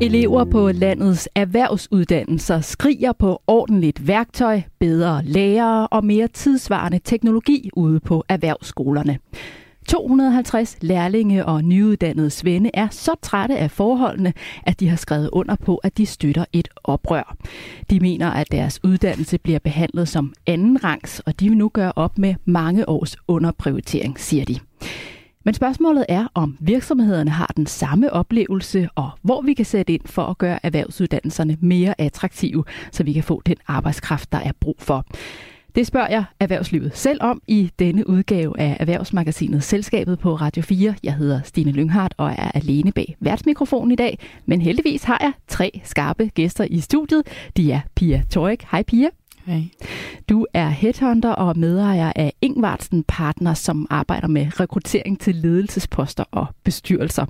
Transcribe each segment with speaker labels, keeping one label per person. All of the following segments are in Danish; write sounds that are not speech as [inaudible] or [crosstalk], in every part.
Speaker 1: Elever på landets erhvervsuddannelser skriger på ordentligt værktøj, bedre lærere og mere tidsvarende teknologi ude på erhvervsskolerne. 250 lærlinge og nyuddannede svende er så trætte af forholdene, at de har skrevet under på, at de støtter et oprør. De mener, at deres uddannelse bliver behandlet som anden rangs, og de vil nu gøre op med mange års underprioritering, siger de. Men spørgsmålet er, om virksomhederne har den samme oplevelse, og hvor vi kan sætte ind for at gøre erhvervsuddannelserne mere attraktive, så vi kan få den arbejdskraft, der er brug for. Det spørger jeg erhvervslivet selv om i denne udgave af Erhvervsmagasinet Selskabet på Radio 4. Jeg hedder Stine Lynghardt og er alene bag værtsmikrofonen i dag. Men heldigvis har jeg tre skarpe gæster i studiet. De er Pia Torik. Hej Pia.
Speaker 2: Hej.
Speaker 1: Du er headhunter og medejer af Ingvartsen Partners, som arbejder med rekruttering til ledelsesposter og bestyrelser.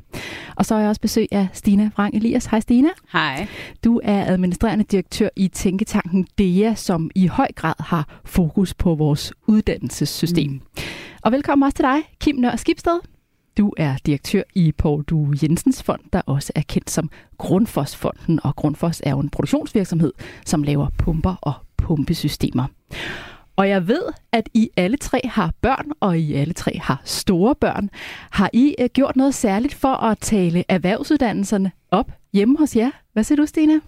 Speaker 1: Og så er jeg også besøg af Stina Frank Elias. Hej Stina.
Speaker 3: Hej.
Speaker 1: Du er administrerende direktør i Tænketanken DEA, som i høj grad har fokus på vores uddannelsessystem. Mm. Og velkommen også til dig, Kim Nør Skibsted. Du er direktør i Paul Du Jensens Fond, der også er kendt som Grundfosfonden, og Grundfos er jo en produktionsvirksomhed, som laver pumper og pumpesystemer. Og jeg ved, at I alle tre har børn, og I alle tre har store børn. Har I øh, gjort noget særligt for at tale erhvervsuddannelserne op hjemme hos jer? Hvad siger du, Stine?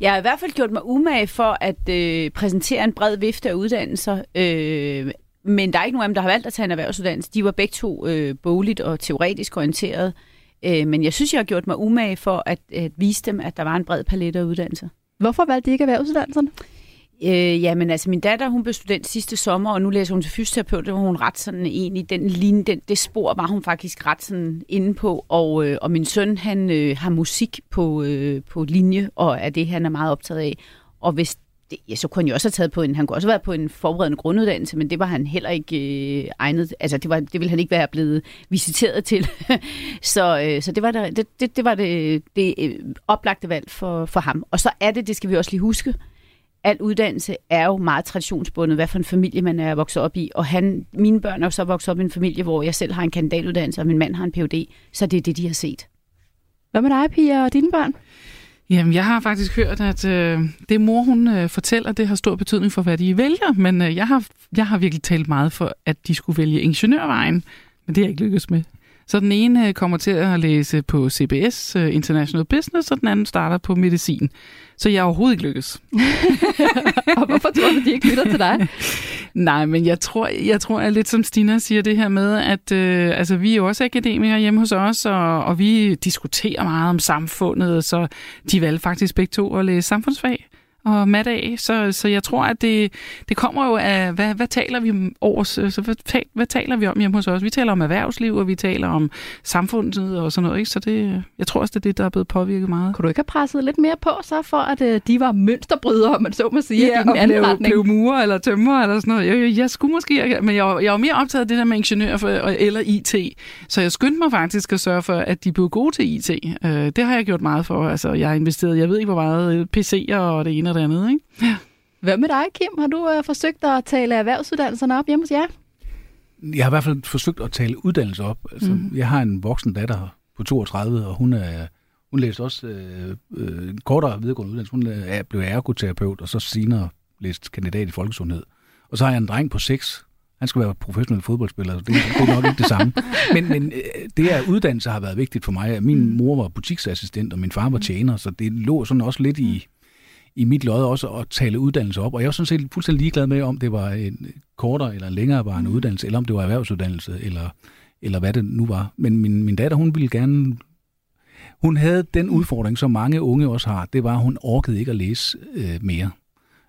Speaker 3: Jeg har i hvert fald gjort mig umage for at øh, præsentere en bred vifte af uddannelser. Øh, men der er ikke nogen af dem, der har valgt at tage en erhvervsuddannelse. De var begge to øh, bogligt og teoretisk orienteret. Øh, men jeg synes, jeg har gjort mig umage for at, at vise dem, at der var en bred palet af uddannelser.
Speaker 1: Hvorfor valgte de ikke erhvervsuddannelserne?
Speaker 3: Øh, jamen altså, min datter, hun blev student sidste sommer, og nu læser hun til fysioterapeut, det var hun ret sådan egentlig, den linje, den, det spor var hun faktisk ret sådan inde på, og, øh, og min søn, han øh, har musik på, øh, på linje, og er det, han er meget optaget af. Og hvis det, ja, så kunne han jo også have taget på en, han kunne også have været på en forberedende grunduddannelse, men det var han heller ikke øh, egnet, altså det, var, det ville han ikke være blevet visiteret til. [laughs] så øh, så det var, der, det, det, det, var det, det øh, oplagte valg for, for ham. Og så er det, det skal vi også lige huske, al uddannelse er jo meget traditionsbundet, hvad for en familie man er vokset op i. Og han, mine børn er jo så vokset op i en familie, hvor jeg selv har en kandidatuddannelse, og min mand har en Ph.D., så det er det, de har set.
Speaker 1: Hvad med dig, Pia, og dine børn?
Speaker 2: Jamen, jeg har faktisk hørt, at øh, det mor, hun øh, fortæller, det har stor betydning for, hvad de vælger. Men øh, jeg, har, jeg har virkelig talt meget for, at de skulle vælge ingeniørvejen. Men det har jeg ikke lykkes med. Så den ene øh, kommer til at læse på CBS, øh, International Business, og den anden starter på medicin. Så jeg har overhovedet ikke lykkes. [laughs]
Speaker 1: og hvorfor tror du, de ikke lytter til dig? [laughs]
Speaker 2: Nej, men jeg tror, jeg tror at lidt som Stina siger det her med, at øh, altså, vi er jo også akademikere hjemme hos os, og, og vi diskuterer meget om samfundet, så de valgte faktisk begge to at læse samfundsfag og mat af. Så, så jeg tror, at det, det kommer jo af, hvad, hvad taler vi over, så hvad, hvad taler vi om hjemme hos os? Vi taler om erhvervsliv, og vi taler om samfundet og sådan noget. Ikke? Så det, jeg tror også, det er det, der er blevet påvirket meget.
Speaker 1: Kunne du ikke have presset lidt mere på, så for at uh, de var mønsterbrydere, man så må sige,
Speaker 2: ja,
Speaker 1: i den anden retning?
Speaker 2: blev murer eller tømmer eller sådan noget. Jeg, jeg, jeg skulle måske, men jeg, jeg var mere optaget af det der med ingeniør for, eller IT. Så jeg skyndte mig faktisk at sørge for, at de blev gode til IT. Uh, det har jeg gjort meget for. Altså, jeg har investeret, jeg ved ikke, hvor meget PC'er og det ene og det andet. Ikke?
Speaker 1: Ja. Hvad med dig, Kim? Har du uh, forsøgt at tale erhvervsuddannelserne op hjemme hos jer?
Speaker 4: Jeg har i hvert fald forsøgt at tale uddannelse op. Altså, mm. Jeg har en voksen datter på 32, og hun er hun læste også øh, øh, en kortere videregående uddannelse. Hun er, blev ergoterapeut, og så senere læste kandidat i folkesundhed. Og så har jeg en dreng på 6. Han skal være professionel fodboldspiller, så det, det er nok ikke det samme. [laughs] Men, men det at uddannelse har været vigtigt for mig. Min mor var butiksassistent, og min far var tjener, så det lå sådan også lidt i, i mit lod også at tale uddannelse op. Og jeg var sådan set fuldstændig ligeglad med, om det var en kortere eller en længerevarende mm. uddannelse, eller om det var erhvervsuddannelse, eller, eller hvad det nu var. Men min, min datter, hun ville gerne... Hun havde den udfordring, som mange unge også har, det var, at hun orkede ikke at læse øh, mere.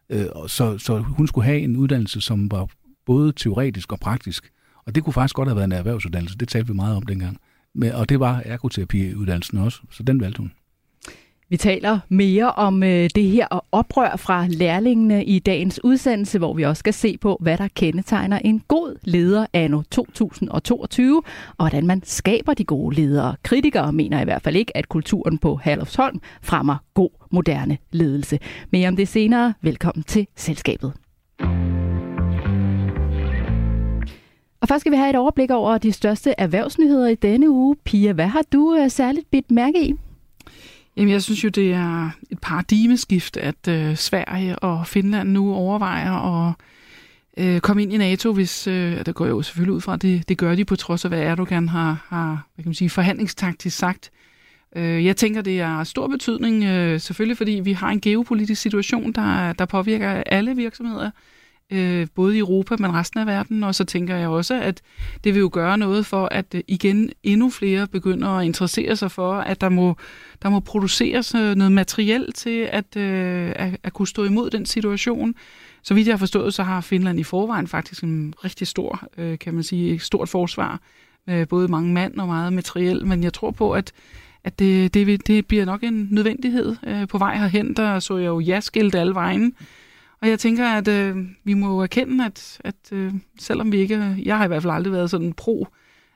Speaker 4: Øh, så, så hun skulle have en uddannelse, som var både teoretisk og praktisk. Og det kunne faktisk godt have været en erhvervsuddannelse. Det talte vi meget om dengang. Men, og det var ergoterapiuddannelsen også, så den valgte hun.
Speaker 1: Vi taler mere om øh, det her oprør fra lærlingene i dagens udsendelse, hvor vi også skal se på, hvad der kendetegner en god leder anno 2022, og hvordan man skaber de gode ledere. Kritikere mener i hvert fald ikke, at kulturen på Herlufsholm fremmer god, moderne ledelse. Mere om det senere. Velkommen til Selskabet. Og først skal vi have et overblik over de største erhvervsnyheder i denne uge. Pia, hvad har du øh, særligt bidt mærke i?
Speaker 2: Jamen, jeg synes jo, det er et paradigmeskift, at øh, Sverige og Finland nu overvejer at øh, komme ind i NATO, hvis, øh, det går jo selvfølgelig ud fra, det, det gør de på trods af, hvad Erdogan har, har hvad kan man sige, forhandlingstaktisk sagt. Øh, jeg tænker, det er stor betydning, øh, selvfølgelig fordi vi har en geopolitisk situation, der, der påvirker alle virksomheder, øh, både i Europa, men resten af verden. Og så tænker jeg også, at det vil jo gøre noget for, at øh, igen endnu flere begynder at interessere sig for, at der må, der må produceres øh, noget materiel til at, øh, at, at kunne stå imod den situation. Så vidt jeg har forstået, så har Finland i forvejen faktisk en rigtig stor, øh, kan man sige, et stort forsvar med både mange mand og meget materiel, men jeg tror på, at at det, det, det bliver nok en nødvendighed øh, på vej herhen. Der så jeg jo ja-skilt alle vejen. Og jeg tænker, at øh, vi må erkende, at, at øh, selvom vi ikke... Jeg har i hvert fald aldrig været sådan pro,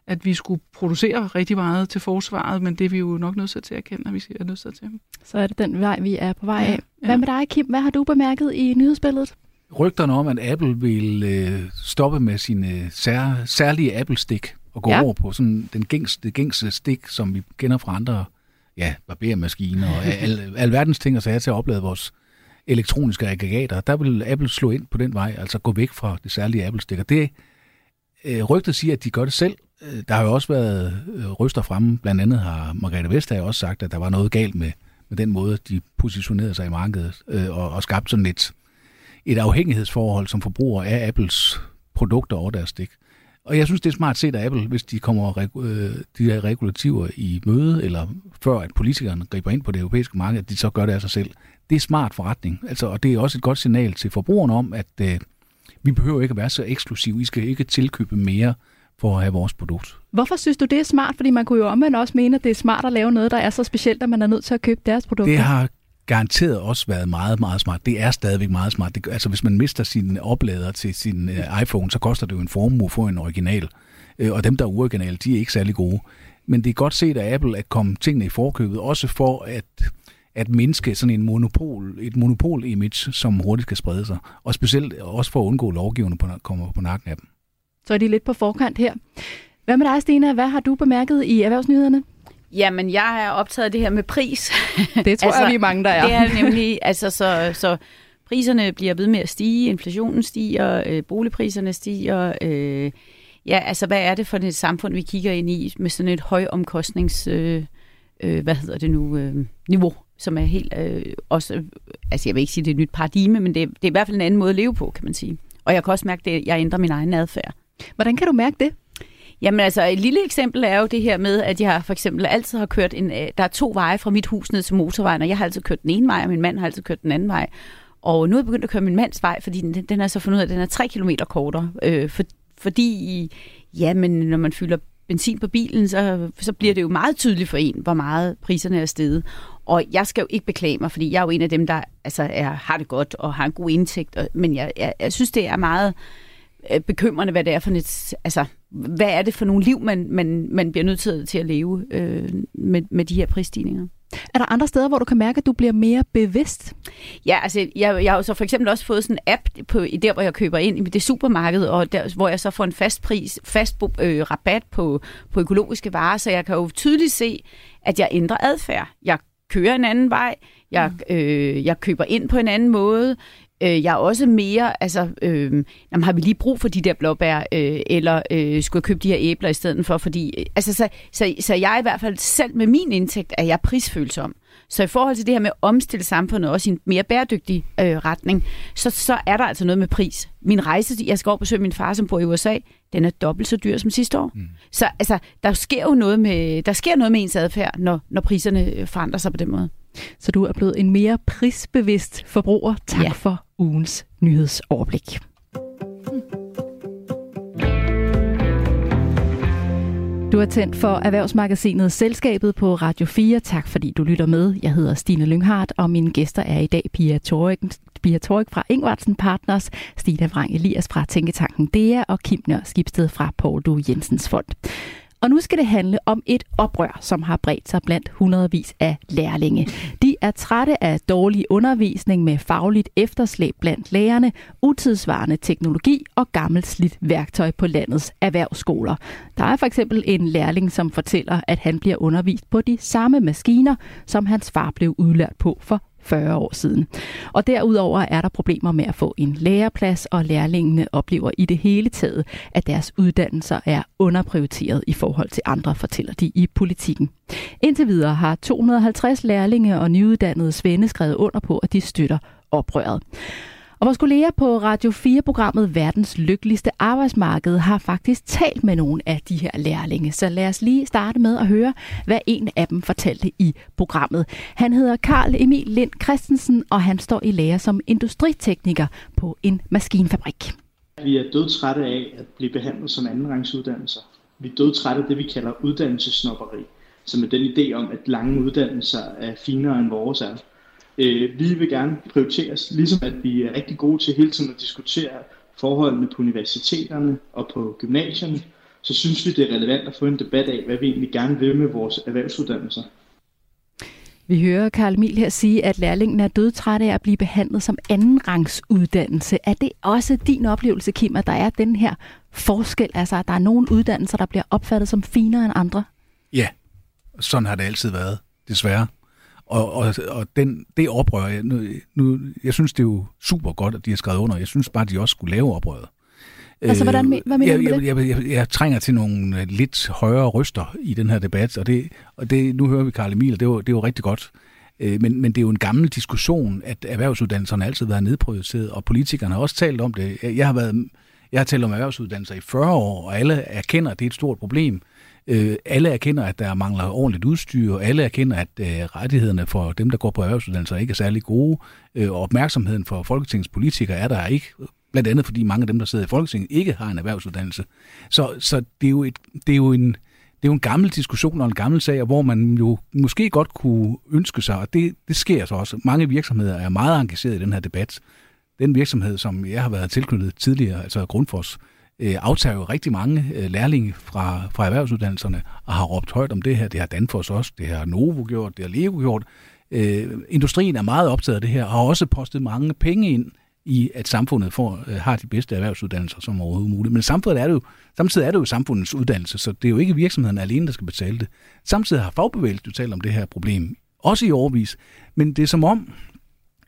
Speaker 2: at vi skulle producere rigtig meget til forsvaret, men det er vi jo nok nødt til at erkende, at vi er nødt til.
Speaker 1: Så er det den vej, vi er på vej af. Ja, Hvad med dig, Kim? Hvad har du bemærket i nyhedsbilledet?
Speaker 4: Rygterne om, at Apple vil øh, stoppe med sine sær, særlige Apple-stik og gå ja. over på sådan den gængse, gængse stik, som vi kender fra andre ja, barbermaskiner og [laughs] al, alverdens ting og sager til at oplade vores elektroniske aggregater. Der vil Apple slå ind på den vej, altså gå væk fra det særlige Apple-stik. Det øh, rygtet siger, at de gør det selv. Øh, der har jo også været øh, ryster fremme. Blandt andet har Margrethe Vestager også sagt, at der var noget galt med, med den måde, de positionerede sig i markedet øh, og, og skabte sådan et, et afhængighedsforhold som forbruger af Apples produkter over deres stik. Og jeg synes, det er smart set af Apple, hvis de kommer øh, de her regulativer i møde, eller før at politikerne griber ind på det europæiske marked, at de så gør det af sig selv. Det er smart forretning, altså, og det er også et godt signal til forbrugerne om, at øh, vi behøver ikke at være så eksklusive. I skal ikke tilkøbe mere for at have vores produkt.
Speaker 1: Hvorfor synes du, det er smart? Fordi man kunne jo omvendt også mene, at det er smart at lave noget, der er så specielt, at man er nødt til at købe deres produkter.
Speaker 4: Det har garanteret også været meget, meget smart. Det er stadigvæk meget smart. Det, altså, hvis man mister sin oplader til sin uh, iPhone, så koster det jo en formue for en original. Uh, og dem, der er uoriginale, de er ikke særlig gode. Men det er godt set af Apple at komme tingene i forkøbet, også for at at mindske sådan en monopol, et monopol-image, som hurtigt kan sprede sig. Og specielt også for at undgå lovgiverne på, kommer på nakken af dem.
Speaker 1: Så er de lidt på forkant her. Hvad med dig, Stine? Hvad har du bemærket i erhvervsnyhederne?
Speaker 3: Jamen, jeg er optaget af det her med pris. [laughs]
Speaker 1: Det tror altså, jeg, vi er mange, der er.
Speaker 3: Det er nemlig, [laughs] altså, så, så priserne bliver ved med at stige, inflationen stiger, øh, boligpriserne stiger. Øh, ja, altså, hvad er det for et samfund, vi kigger ind i med sådan et højomkostnings, øh, øh, hvad hedder det nu, øh, niveau, som er helt, øh, også, altså jeg vil ikke sige, det er et nyt paradigme, men det, det er i hvert fald en anden måde at leve på, kan man sige. Og jeg kan også mærke, at jeg ændrer min egen adfærd.
Speaker 1: Hvordan kan du mærke det?
Speaker 3: Jamen altså, et lille eksempel er jo det her med, at jeg for eksempel altid har kørt en... Øh, der er to veje fra mit hus ned til motorvejen, og jeg har altid kørt den ene vej, og min mand har altid kørt den anden vej. Og nu er jeg begyndt at køre min mands vej, fordi den, den er så fundet ud af, at den er tre kilometer kortere. Øh, for, fordi, ja, men når man fylder benzin på bilen, så, så bliver det jo meget tydeligt for en, hvor meget priserne er steget. Og jeg skal jo ikke beklage mig, fordi jeg er jo en af dem, der altså, er, har det godt og har en god indtægt. Og, men jeg, jeg, jeg synes, det er meget bekymrende, hvad det er for et, altså, hvad er det for nogle liv, man, man, man bliver nødt til, til at leve øh, med, med de her prisstigninger.
Speaker 1: Er der andre steder, hvor du kan mærke, at du bliver mere bevidst?
Speaker 3: Ja, altså jeg, jeg har jo så for eksempel også fået sådan en app på, der, hvor jeg køber ind i det supermarked, og der, hvor jeg så får en fast pris, fast øh, rabat på, på økologiske varer, så jeg kan jo tydeligt se, at jeg ændrer adfærd. Jeg kører en anden vej, jeg, mm. øh, jeg køber ind på en anden måde, Øh, jeg er også mere, altså, øh, jamen, har vi lige brug for de der blåbær, øh, eller øh, skulle jeg købe de her æbler i stedet for, fordi, øh, altså, så, så, så jeg er i hvert fald selv med min indtægt, er jeg prisfølsom. Så i forhold til det her med at omstille samfundet også i en mere bæredygtig øh, retning, så, så er der altså noget med pris. Min rejse, jeg skal over besøge min far, som bor i USA, den er dobbelt så dyr som sidste år. Mm. Så altså, der sker jo noget med, der sker noget med ens adfærd, når, når priserne øh, forandrer sig på den måde.
Speaker 1: Så du er blevet en mere prisbevidst forbruger. Tak ja. for ugens nyhedsoverblik. Du er tændt for Erhvervsmagasinet Selskabet på Radio 4. Tak fordi du lytter med. Jeg hedder Stine Lynghardt, og mine gæster er i dag Pia Torik, Pia Torik fra Ingvartsen Partners, Stina Vrang Elias fra Tænketanken DEA og Kim Nør Skibsted fra Paul Du Jensens Fond. Og nu skal det handle om et oprør, som har bredt sig blandt hundredvis af lærlinge. De er trætte af dårlig undervisning med fagligt efterslæb blandt lærerne, utidsvarende teknologi og gammelt slidt værktøj på landets erhvervsskoler. Der er for eksempel en lærling, som fortæller, at han bliver undervist på de samme maskiner, som hans far blev udlært på for 40 år siden. Og derudover er der problemer med at få en læreplads, og lærlingene oplever i det hele taget, at deres uddannelser er underprioriteret i forhold til andre, fortæller de i politikken. Indtil videre har 250 lærlinge og nyuddannede svende skrevet under på, at de støtter oprøret. Og vores kolleger på Radio 4-programmet Verdens Lykkeligste Arbejdsmarked har faktisk talt med nogle af de her lærlinge. Så lad os lige starte med at høre, hvad en af dem fortalte i programmet. Han hedder Karl Emil Lind Christensen, og han står i lære som industritekniker på en maskinfabrik.
Speaker 5: Vi er dødtrætte af at blive behandlet som andenrangsuddannelser. Vi er dødtrætte af det, vi kalder uddannelsesnopperi, som er den idé om, at lange uddannelser er finere end vores er. Øh, vi vil gerne prioriteres, ligesom at vi er rigtig gode til hele tiden at diskutere forholdene på universiteterne og på gymnasierne, så synes vi, det er relevant at få en debat af, hvad vi egentlig gerne vil med vores erhvervsuddannelser.
Speaker 1: Vi hører Karl Emil her sige, at lærlingen er dødtræt af at blive behandlet som andenrangsuddannelse. Er det også din oplevelse, Kim, at der er den her forskel, altså at der er nogle uddannelser, der bliver opfattet som finere end andre?
Speaker 4: Ja, sådan har det altid været, desværre. Og, og, og den, det oprør, jeg, nu, nu, jeg synes, det er jo super godt, at de har skrevet under. Jeg synes bare, de også skulle lave oprøret.
Speaker 1: Altså, hvordan, hvad mener
Speaker 4: jeg,
Speaker 1: du med
Speaker 4: jeg,
Speaker 1: det?
Speaker 4: jeg, jeg, jeg trænger til nogle øh, lidt højere ryster i den her debat, og, det, og det, nu hører vi Karl Emil, og det er jo, det er jo rigtig godt. Øh, Men, men det er jo en gammel diskussion, at erhvervsuddannelserne altid har været nedprioriteret, og politikerne har også talt om det. Jeg, jeg har været jeg har talt om erhvervsuddannelser i 40 år, og alle erkender, at det er et stort problem. Øh, alle erkender, at der mangler ordentligt udstyr, og alle erkender, at øh, rettighederne for dem, der går på erhvervsuddannelser, ikke er særlig gode, øh, og opmærksomheden for Folketingets politikere er der ikke, blandt andet fordi mange af dem, der sidder i Folketinget, ikke har en erhvervsuddannelse. Så, så det, er jo et, det er jo en det er jo en gammel diskussion og en gammel sag, hvor man jo måske godt kunne ønske sig, og det, det sker så også. Mange virksomheder er meget engageret i den her debat. Den virksomhed, som jeg har været tilknyttet tidligere, altså Grundfos, øh, aftager jo rigtig mange øh, lærlinge fra, fra erhvervsuddannelserne og har råbt højt om det her. Det har Danfoss også, det har Novo gjort, det har Lego gjort. Øh, industrien er meget optaget af det her og har også postet mange penge ind i, at samfundet får, øh, har de bedste erhvervsuddannelser som overhovedet muligt. Men samfundet er, det jo, samtidig er det jo samfundets uddannelse, så det er jo ikke virksomheden alene, der skal betale det. Samtidig har fagbevægelsen jo talt om det her problem, også i overvis. Men det er som om,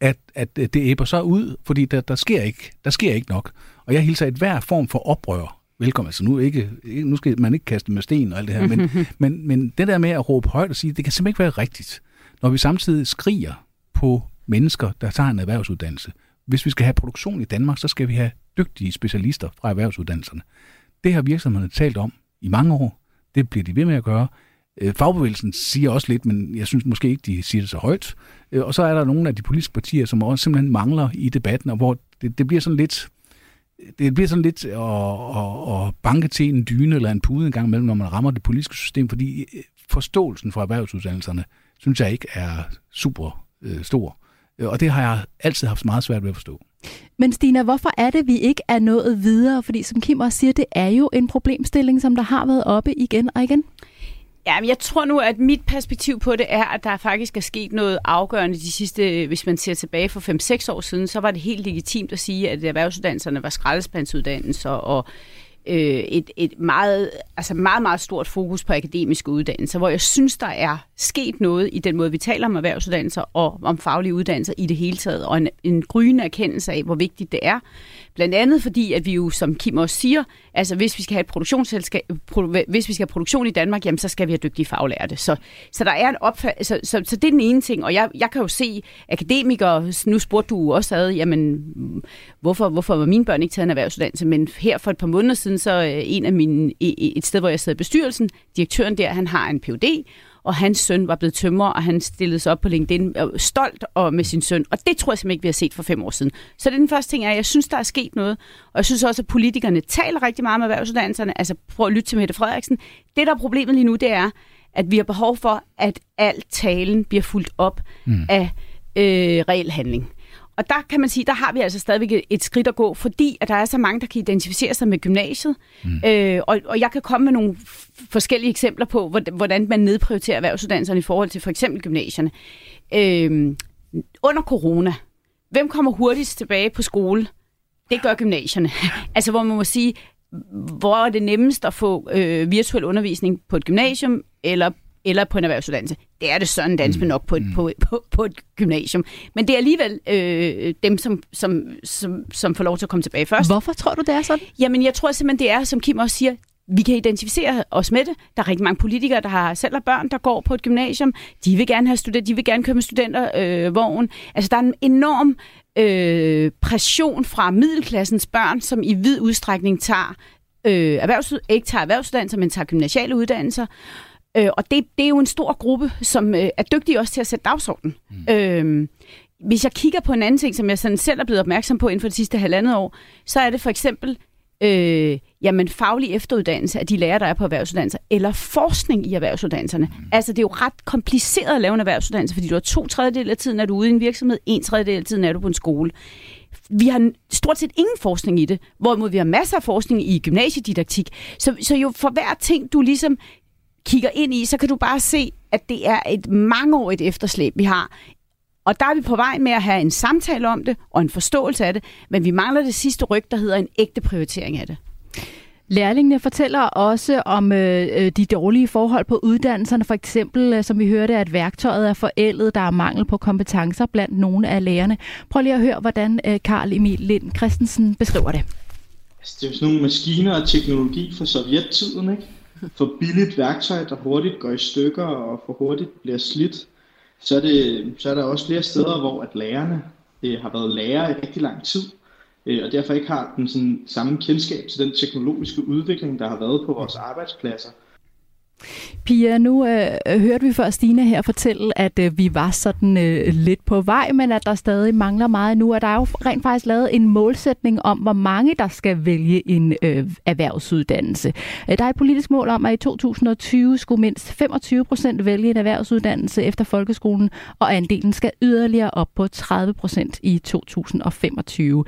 Speaker 4: at, at det æber så ud, fordi der, der, sker ikke, der sker ikke nok. Og jeg hilser et hver form for oprør velkommen. Altså nu, ikke, nu skal man ikke kaste med sten og alt det her, men, [laughs] men, men det der med at råbe højt og sige, det kan simpelthen ikke være rigtigt, når vi samtidig skriger på mennesker, der tager en erhvervsuddannelse. Hvis vi skal have produktion i Danmark, så skal vi have dygtige specialister fra erhvervsuddannelserne. Det har virksomhederne talt om i mange år. Det bliver de ved med at gøre. Øh, Fagbevægelsen siger også lidt, men jeg synes måske ikke, de siger det så højt. Øh, Og så er der nogle af de politiske partier, som også simpelthen mangler i debatten, og hvor det, det bliver sådan lidt det bliver sådan lidt at, at, at banke til en dyne eller en pude en gang imellem, når man rammer det politiske system, fordi øh, forståelsen for erhvervsuddannelserne, synes jeg ikke er super øh, stor. Og det har jeg altid haft meget svært ved at forstå.
Speaker 1: Men Stina, hvorfor er det, vi ikke er nået videre? Fordi som Kim også siger, det er jo en problemstilling, som der har været oppe igen og igen.
Speaker 3: Ja, men jeg tror nu, at mit perspektiv på det er, at der faktisk er sket noget afgørende de sidste, øh, hvis man ser tilbage for 5-6 år siden, så var det helt legitimt at sige, at erhvervsuddannelserne var skraldespandsuddannelser og øh, et, et meget, altså meget, meget stort fokus på akademiske uddannelser, hvor jeg synes, der er sket noget i den måde, vi taler om erhvervsuddannelser og om faglige uddannelser i det hele taget, og en, en gryende erkendelse af, hvor vigtigt det er. Blandt andet fordi, at vi jo, som Kim også siger, altså hvis vi skal have et produktionsselskab, pro, hvis vi skal have produktion i Danmark, jamen så skal vi have dygtige faglærte. Så, så der er en opfald, så, så, så det er den ene ting, og jeg, jeg kan jo se akademikere, nu spurgte du også ad, jamen hvorfor, hvorfor var mine børn ikke taget en erhvervsuddannelse, men her for et par måneder siden, så øh, en af mine, e, e, et sted, hvor jeg sidder i bestyrelsen, direktøren der, han har en Ph.D., og hans søn var blevet tømrer, og han stillede sig op på LinkedIn øh, stolt og med sin søn. Og det tror jeg simpelthen ikke, vi har set for fem år siden. Så det er den første ting, er, at jeg synes, der er sket noget. Og jeg synes også, at politikerne taler rigtig meget om erhvervsuddannelserne. Altså prøv at lytte til Mette Frederiksen. Det, der er problemet lige nu, det er, at vi har behov for, at al talen bliver fuldt op mm. af øh, reel handling. Og der kan man sige, der har vi altså stadigvæk et skridt at gå, fordi at der er så mange, der kan identificere sig med gymnasiet. Mm. Øh, og, og jeg kan komme med nogle forskellige eksempler på, hvordan man nedprioriterer erhvervsuddannelserne i forhold til for eksempel gymnasierne. Øh, under corona, hvem kommer hurtigst tilbage på skole? Det gør gymnasierne. [laughs] altså hvor man må sige, hvor er det nemmest at få øh, virtuel undervisning på et gymnasium eller eller på en erhvervsuddannelse. Det er det sådan dans med mm. nok på et, mm. på, på, på et gymnasium. Men det er alligevel øh, dem, som, som, som, som får lov til at komme tilbage først.
Speaker 1: Hvorfor tror du, det er sådan?
Speaker 3: Jamen, jeg tror simpelthen, det er, som Kim også siger, vi kan identificere os med det. Der er rigtig mange politikere, der har selv har børn, der går på et gymnasium. De vil gerne have studenter, de vil gerne køre med studentervogn. Øh, altså, der er en enorm øh, pression fra middelklassens børn, som i vid udstrækning tager øh, erhvervs, ikke tager erhvervsuddannelser, men tager gymnasiale uddannelser. Øh, og det, det er jo en stor gruppe, som øh, er dygtige også til at sætte dagsordenen. Mm. Øh, hvis jeg kigger på en anden ting, som jeg sådan selv er blevet opmærksom på inden for de sidste halvandet år, så er det for eksempel øh, jamen, faglig efteruddannelse af de lærere, der er på erhvervsuddannelser, eller forskning i erhvervsuddannelserne. Mm. Altså, det er jo ret kompliceret at lave en erhvervsuddannelse, fordi du har to tredjedel af tiden er du ude i en virksomhed, en tredjedel af tiden er du på en skole. Vi har stort set ingen forskning i det, hvorimod vi har masser af forskning i gymnasiedidaktik. Så, så jo for hver ting, du ligesom kigger ind i, så kan du bare se, at det er et mangeårigt efterslæb, vi har. Og der er vi på vej med at have en samtale om det og en forståelse af det, men vi mangler det sidste ryg, der hedder en ægte prioritering af det.
Speaker 1: Lærlingene fortæller også om øh, øh, de dårlige forhold på uddannelserne. For eksempel, øh, som vi hørte, at værktøjet er forældet. Der er mangel på kompetencer blandt nogle af lærerne. Prøv lige at høre, hvordan øh, Karl Emil Lind Christensen beskriver det.
Speaker 5: Altså, det er jo sådan nogle maskiner og teknologi fra sovjettiden, ikke? For billigt værktøj, der hurtigt går i stykker og for hurtigt bliver slidt. Så er, det, så er der også flere steder, hvor at lærerne øh, har været lærere i rigtig lang tid øh, og derfor ikke har den sådan, samme kendskab til den teknologiske udvikling, der har været på vores arbejdspladser.
Speaker 1: Pia, nu øh, øh, hørte vi før Stine her fortælle, at øh, vi var sådan øh, lidt på vej, men at der stadig mangler meget nu. Og der er jo rent faktisk lavet en målsætning om, hvor mange der skal vælge en øh, erhvervsuddannelse. Øh, der er et politisk mål om, at i 2020 skulle mindst 25 procent vælge en erhvervsuddannelse efter folkeskolen, og andelen skal yderligere op på 30 procent i 2025.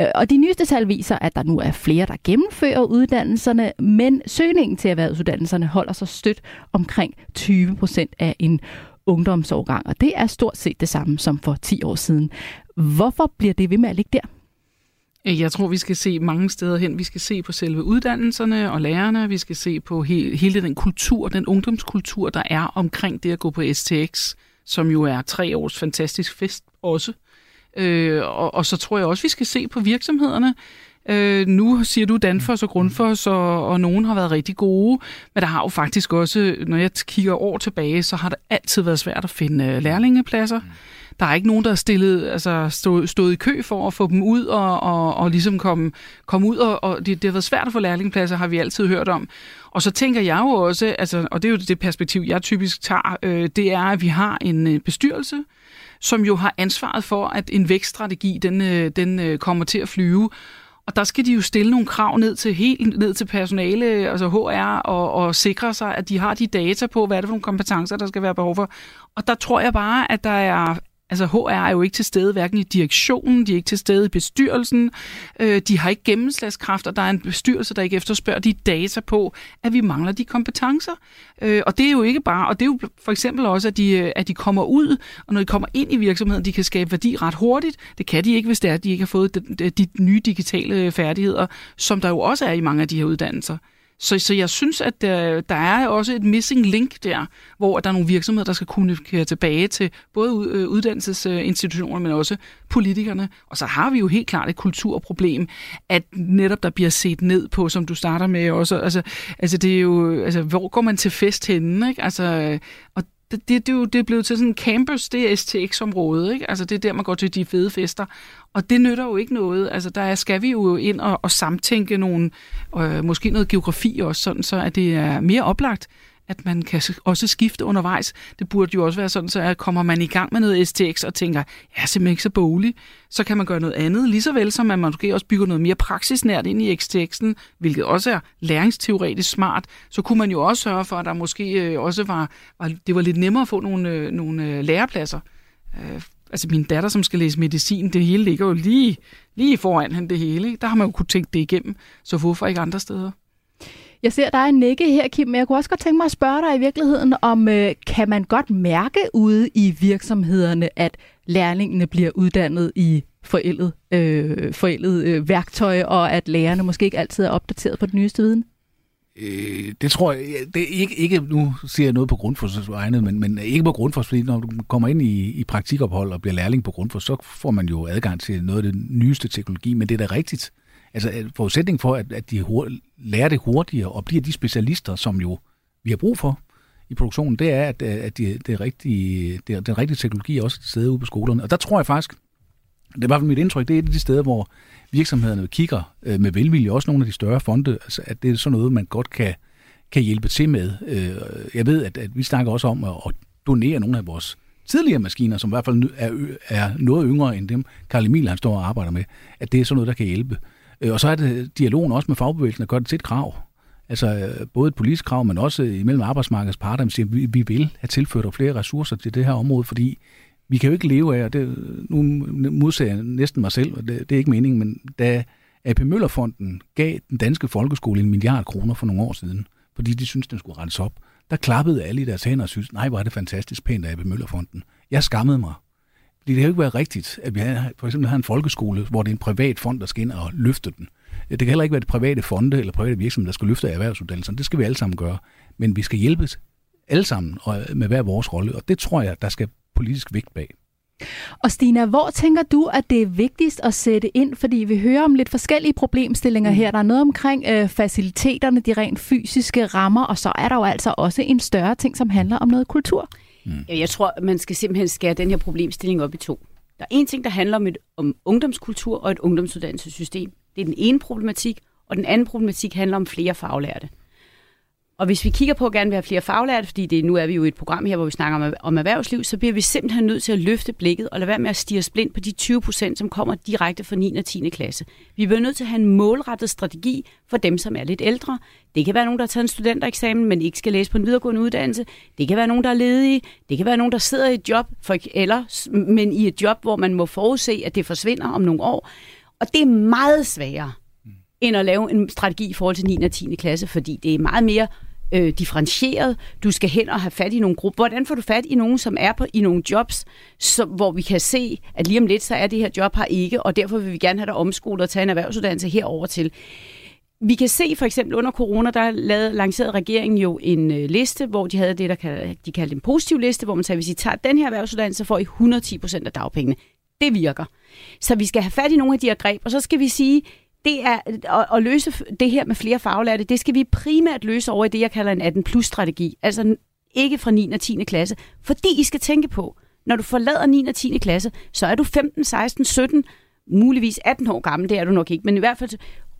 Speaker 1: Øh, og de nyeste tal viser, at der nu er flere, der gennemfører uddannelserne, men søgningen til erhvervsuddannelserne holder sig stødt omkring 20 procent af en ungdomsårgang, og det er stort set det samme som for 10 år siden. Hvorfor bliver det ved med at ligge der?
Speaker 2: Øh, jeg tror, vi skal se mange steder hen. Vi skal se på selve uddannelserne og lærerne. Vi skal se på he- hele den kultur, den ungdomskultur, der er omkring det at gå på STX, som jo er tre års fantastisk fest også. Øh, og, og så tror jeg også, vi skal se på virksomhederne. Øh, nu siger du Danfoss og Grundfos, og, og nogen har været rigtig gode, men der har jo faktisk også, når jeg kigger år tilbage, så har det altid været svært at finde øh, lærlingepladser. Der er ikke nogen, der er stillet, altså stået, stået i kø for at få dem ud og, og, og ligesom komme, komme ud, og, og det, det har været svært at få lærlingepladser, har vi altid hørt om. Og så tænker jeg jo også, altså, og det er jo det perspektiv, jeg typisk tager, øh, det er, at vi har en øh, bestyrelse, som jo har ansvaret for, at en vækststrategi, den, øh, den øh, kommer til at flyve, og der skal de jo stille nogle krav ned til helt ned til personale, altså HR, og, og sikre sig, at de har de data på, hvad er det for nogle kompetencer, der skal være behov for. Og der tror jeg bare, at der er Altså HR er jo ikke til stede hverken i direktionen, de er ikke til stede i bestyrelsen, øh, de har ikke gennemslagskraft, og der er en bestyrelse, der ikke efterspørger de data på, at vi mangler de kompetencer. Øh, og det er jo ikke bare, og det er jo for eksempel også, at de, øh, at de kommer ud, og når de kommer ind i virksomheden, de kan skabe værdi ret hurtigt. Det kan de ikke, hvis det er, at de ikke har fået de, de nye digitale færdigheder, som der jo også er i mange af de her uddannelser. Så, så jeg synes, at der, der er også et missing link der, hvor der er nogle virksomheder, der skal kommunikere tilbage til både øh, uddannelsesinstitutionerne, uddannelsesinstitutioner, men også politikerne. Og så har vi jo helt klart et kulturproblem, at netop der bliver set ned på, som du starter med også. Altså, altså det er jo, altså, hvor går man til fest henne? Ikke? Altså, og det, det, det, er jo, det er blevet til sådan en campus, det er STX-området, ikke? Altså det er der, man går til de fede fester. Og det nytter jo ikke noget. Altså der skal vi jo ind og, og samtænke nogle, øh, måske noget geografi også, sådan så at det er mere oplagt, at man kan også skifte undervejs. Det burde jo også være sådan, så at kommer man i gang med noget STX og tænker, jeg er simpelthen ikke så bolig, så kan man gøre noget andet, lige så vel som at man måske også bygger noget mere praksisnært ind i XTX'en, hvilket også er læringsteoretisk smart, så kunne man jo også sørge for, at der måske øh, også var, var det var lidt nemmere at få nogle, øh, nogle øh, lærepladser altså min datter, som skal læse medicin, det hele ligger jo lige, lige foran hende det hele. Der har man jo kunne tænke det igennem, så hvorfor ikke andre steder?
Speaker 1: Jeg ser, der er nikke her, Kim, men jeg kunne også godt tænke mig at spørge dig i virkeligheden, om øh, kan man godt mærke ude i virksomhederne, at lærlingene bliver uddannet i forældet, øh, forældet øh, værktøj, og at lærerne måske ikke altid er opdateret på den nyeste viden?
Speaker 4: Øh, det tror jeg, det er ikke, ikke, nu siger jeg noget på Grundfos egnet, men, men ikke på Grundfors, fordi når du kommer ind i, i praktikophold og bliver lærling på Grundfors, så får man jo adgang til noget af den nyeste teknologi, men det er da rigtigt. Altså øh, forudsætning for, at, at de lærer det hurtigere og bliver de specialister, som jo vi har brug for i produktionen, det er, at, øh, at de, det er rigtige, det den rigtige teknologi er også til stede ude på skolerne. Og der tror jeg faktisk, det er i hvert fald mit indtryk, det er et af de steder, hvor virksomhederne kigger øh, med velvilje, også nogle af de større fonde, altså, at det er sådan noget, man godt kan, kan hjælpe til med. Øh, jeg ved, at, at vi snakker også om at, at donere nogle af vores tidligere maskiner, som i hvert fald er, er noget yngre end dem, Karl Emil han står og arbejder med, at det er sådan noget, der kan hjælpe. Øh, Øh, og så er det dialogen også med fagbevægelsen, der gør det til et krav. Altså øh, både et politisk krav, men også øh, imellem arbejdsmarkedets parter, der siger, at vi, vi vil have tilført flere ressourcer til det her område, fordi vi kan jo ikke leve af, og det, nu modsager jeg næsten mig selv, og det, det er ikke meningen, men da AP Møllerfonden gav den danske folkeskole en milliard kroner for nogle år siden, fordi de syntes, den skulle renses op, der klappede alle i deres hænder og synes, nej, hvor er det fantastisk pænt af AP Møllerfonden. Jeg skammede mig. Fordi det kan jo ikke være rigtigt, at vi har, for eksempel har en folkeskole, hvor det er en privat fond, der skal ind og løfte den. Det kan heller ikke være det private fonde eller private virksomheder, der skal løfte erhvervsuddannelsen. Det skal vi alle sammen gøre. Men vi skal hjælpes alle sammen med hver vores rolle, og det tror jeg, der skal politisk vægt bag.
Speaker 1: Og Stina, hvor tænker du, at det er vigtigst at sætte ind? Fordi vi hører om lidt forskellige problemstillinger mm. her. Der er noget omkring øh, faciliteterne, de rent fysiske rammer, og så er der jo altså også en større ting, som handler om noget kultur.
Speaker 3: Mm. Jeg tror, man skal simpelthen skære den her problemstilling op i to. Der er en ting, der handler om, et, om ungdomskultur og et ungdomsuddannelsessystem. Det er den ene problematik, og den anden problematik handler om flere faglærte. Og hvis vi kigger på at gerne vil have flere faglærte, fordi det, nu er vi jo i et program her, hvor vi snakker om, om erhvervsliv, så bliver vi simpelthen nødt til at løfte blikket og lade være med at stige blind på de 20 procent, som kommer direkte fra 9. og 10. klasse. Vi bliver nødt til at have en målrettet strategi for dem, som er lidt ældre. Det kan være nogen, der har taget en studentereksamen, men ikke skal læse på en videregående uddannelse. Det kan være nogen, der er ledige. Det kan være nogen, der sidder i et job, for, eller, men i et job, hvor man må forudse, at det forsvinder om nogle år. Og det er meget sværere end at lave en strategi i forhold til 9. og 10. klasse, fordi det er meget mere øh, differentieret. Du skal hen og have fat i nogle grupper. Hvordan får du fat i nogen, som er på, i nogle jobs, så, hvor vi kan se, at lige om lidt, så er det her job her ikke, og derfor vil vi gerne have dig omskolet og tage en erhvervsuddannelse herover til. Vi kan se for eksempel under corona, der lavede, lancerede regeringen jo en øh, liste, hvor de havde det, der kaldte, de kaldte en positiv liste, hvor man sagde, hvis I tager den her erhvervsuddannelse, så får I 110 procent af dagpengene. Det virker. Så vi skal have fat i nogle af de her greb, og så skal vi sige, det er at, at løse det her med flere faglærte, det skal vi primært løse over i det, jeg kalder en 18 plus strategi. Altså ikke fra 9. og 10. klasse. Fordi I skal tænke på, når du forlader 9. og 10. klasse, så er du 15, 16, 17, muligvis 18 år gammel, det er du nok ikke, men i hvert fald,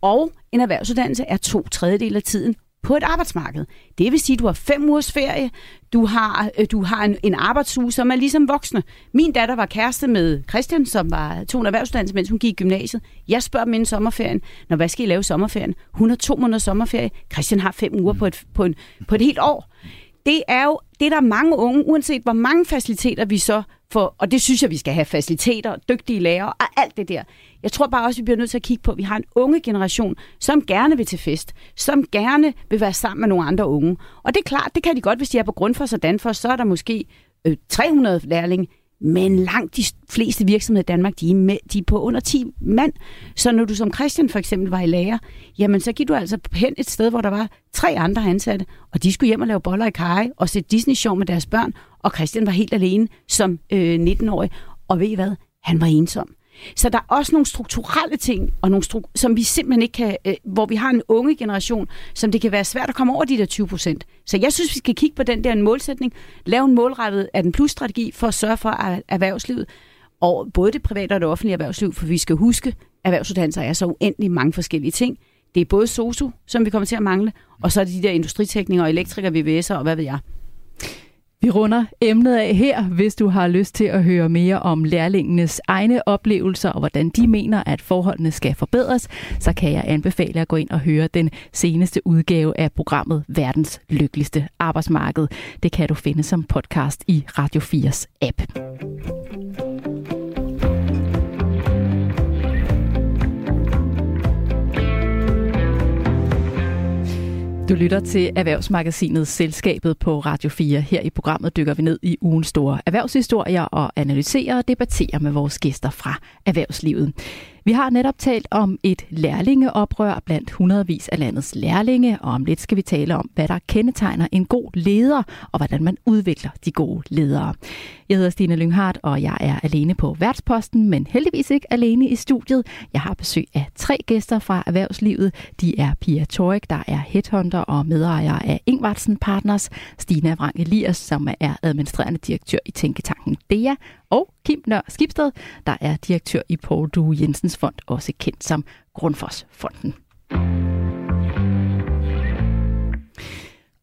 Speaker 3: og en erhvervsuddannelse er to tredjedel af tiden på et arbejdsmarked. Det vil sige, at du har fem ugers ferie, du har, øh, du har en, en arbejdsuge, som er ligesom voksne. Min datter var kæreste med Christian, som var to en erhvervsuddannelse, mens hun gik i gymnasiet. Jeg spørger dem inden sommerferien, når hvad skal I lave sommerferien? Hun har to måneder sommerferie. Christian har fem uger på et, på, en, på et helt år. Det er jo, det er der mange unge, uanset hvor mange faciliteter vi så får, og det synes jeg, vi skal have faciliteter, dygtige lærere og alt det der. Jeg tror bare også, vi bliver nødt til at kigge på, at vi har en unge generation, som gerne vil til fest, som gerne vil være sammen med nogle andre unge. Og det er klart, det kan de godt, hvis de er på grund for sådan, for så er der måske øh, 300 lærlinge, men langt de fleste virksomheder i Danmark, de er, med, de er på under 10 mand. Så når du som Christian for eksempel var i lærer, jamen så gik du altså hen et sted, hvor der var tre andre ansatte, og de skulle hjem og lave boller i kaj og se Disney-show med deres børn, og Christian var helt alene som øh, 19-årig. Og ved I hvad? Han var ensom. Så der er også nogle strukturelle ting, og nogle stru- som vi simpelthen ikke kan, øh, hvor vi har en unge generation, som det kan være svært at komme over de der 20 procent. Så jeg synes, vi skal kigge på den der en målsætning, lave en målrettet af den plus-strategi for at sørge for at erhvervslivet, og både det private og det offentlige erhvervsliv, for vi skal huske, at erhvervsuddannelser er så uendelig mange forskellige ting. Det er både SOSU, som vi kommer til at mangle, og så er det de der industriteknikere og elektrikere, VVS'er og hvad ved jeg.
Speaker 1: Vi runder emnet af her. Hvis du har lyst til at høre mere om lærlingenes egne oplevelser og hvordan de mener, at forholdene skal forbedres, så kan jeg anbefale at gå ind og høre den seneste udgave af programmet Verdens Lykkeligste Arbejdsmarked. Det kan du finde som podcast i Radio 4's app. Du lytter til Erhvervsmagasinet Selskabet på Radio 4. Her i programmet dykker vi ned i ugens store erhvervshistorier og analyserer og debatterer med vores gæster fra erhvervslivet. Vi har netop talt om et lærlingeoprør blandt hundredvis af landets lærlinge, og om lidt skal vi tale om, hvad der kendetegner en god leder, og hvordan man udvikler de gode ledere. Jeg hedder Stine Lynghardt, og jeg er alene på værtsposten, men heldigvis ikke alene i studiet. Jeg har besøg af tre gæster fra erhvervslivet. De er Pia Torik, der er headhunter og medejer af Ingvartsen Partners, Stina Vrang Elias, som er administrerende direktør i Tænketanken DEA, og Kim Nør Skibsted, der er direktør i Paul Due Jensens Fond, også kendt som Grundfosfonden.